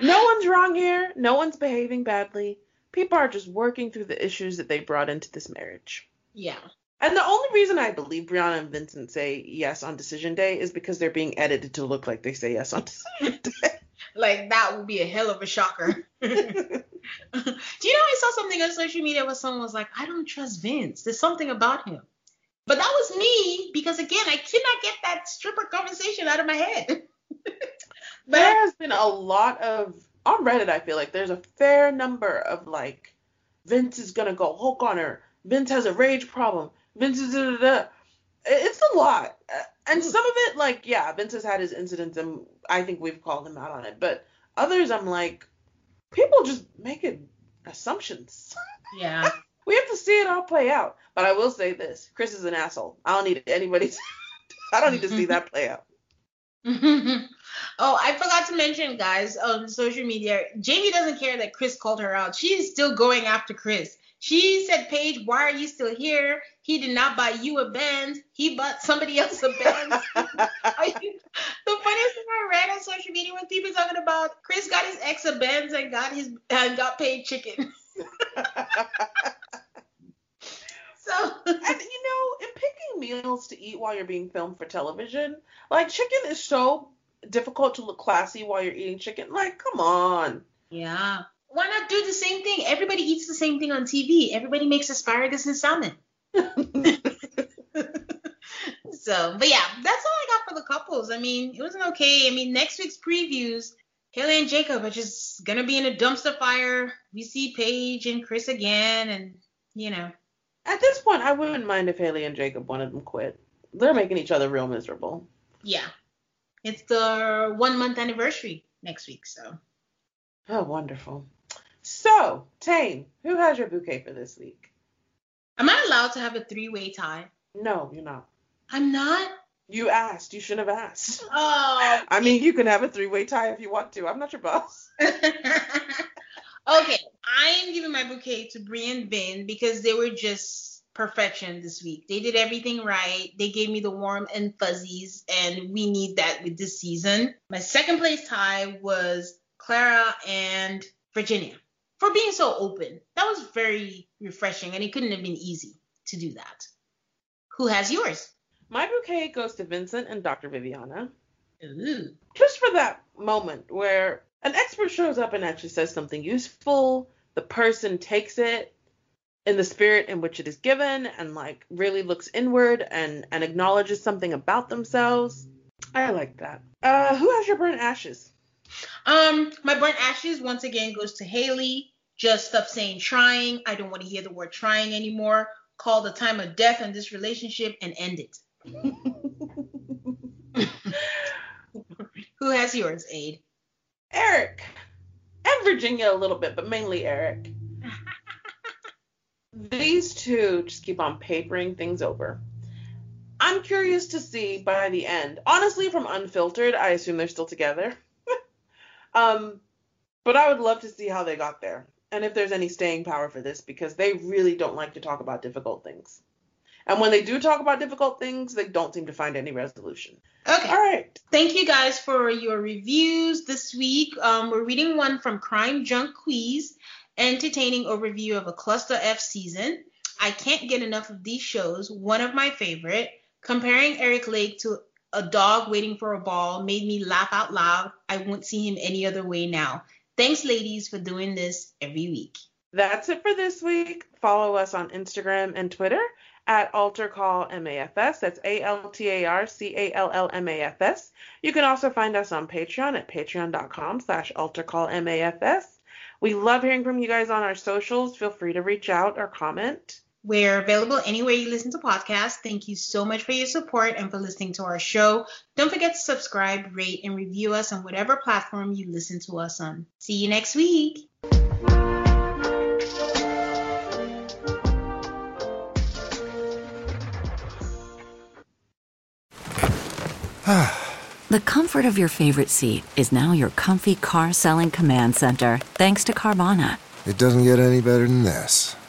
one's wrong here. No one's behaving badly. People are just working through the issues that they brought into this marriage. Yeah. And the only reason I believe Brianna and Vincent say yes on decision day is because they're being edited to look like they say yes on decision day. like that would be a hell of a shocker. Do you know I saw something on social media where someone was like, I don't trust Vince. There's something about him. But that was me because again, I cannot get that stripper conversation out of my head. but there has been a lot of on Reddit. I feel like there's a fair number of like Vince is gonna go Hulk on her. Vince has a rage problem. Vince is da, da, da. It's a lot, uh, and some of it like yeah, Vince has had his incidents, and I think we've called him out on it. But others, I'm like, people just making assumptions. Yeah. we have to see it all play out. But I will say this: Chris is an asshole. I don't need anybody. To, I don't need to see that play out. oh, I forgot to mention, guys, on social media, Jamie doesn't care that Chris called her out. She is still going after Chris. She said, Paige, why are you still here? He did not buy you a Benz. He bought somebody else a Benz. the funniest thing I read on social media was people talking about Chris got his ex a Benz and got his and got paid chicken. So and you know, in picking meals to eat while you're being filmed for television, like chicken is so difficult to look classy while you're eating chicken. Like, come on. Yeah. Why not do the same thing? Everybody eats the same thing on TV. Everybody makes asparagus and salmon. so, but yeah, that's all I got for the couples. I mean, it wasn't okay. I mean, next week's previews, Haley and Jacob are just gonna be in a dumpster fire. We see Paige and Chris again, and you know. At this point, I wouldn't mind if Haley and Jacob wanted them quit. They're making each other real miserable. Yeah. It's the one month anniversary next week, so. Oh, wonderful. So, Tane, who has your bouquet for this week? Am I allowed to have a three way tie? No, you're not. I'm not? You asked. You shouldn't have asked. Oh. I mean, you can have a three way tie if you want to. I'm not your boss. Okay, I am giving my bouquet to Bree and Vin because they were just perfection this week. They did everything right. They gave me the warm and fuzzies, and we need that with this season. My second place tie was Clara and Virginia for being so open. That was very refreshing, and it couldn't have been easy to do that. Who has yours? My bouquet goes to Vincent and Dr. Viviana. Ooh. Just for that moment where an expert shows up and actually says something useful. The person takes it in the spirit in which it is given and like really looks inward and and acknowledges something about themselves. I like that. Uh, who has your burnt ashes? Um, my burnt ashes once again goes to Haley. Just stop saying trying. I don't want to hear the word trying anymore. Call the time of death in this relationship and end it. Who has yours, Aid? Erik and Virginia a little bit, but mainly Erik. These two just keep on papering things over. I'm curious to see by the end. Honestly, from unfiltered, I assume they're still together. Um, but I would love to see how they got there and if there's any staying power for this because they really don't like to talk about difficult things. And when they do talk about difficult things, they don't seem to find any resolution. Okay. All right. Thank you guys for your reviews this week. Um, we're reading one from Crime Junk Quiz, entertaining overview of a Cluster F season. I can't get enough of these shows. One of my favorite. Comparing Erik Lake to a dog waiting for a ball made me laugh out loud. I won't see him any other way now. Thanks, ladies, for doing this every week. That's it for this week. Follow us on Instagram and Twitter at Altar Call MAFS. That's A L T A R C A L L M A F S. You can also find us on Patreon at patreon.com slash altarcallmafs. We love hearing from you guys on our socials. Feel free to reach out or comment. We're available anywhere you listen to podcasts. Thank you so much for your support and for listening to our show. Don't forget to subscribe, rate, and review us on whatever platform you listen to us on. See you next week. the comfort of your favorite seat is now your comfy car selling command center, thanks to Carvana. It doesn't get any better than this.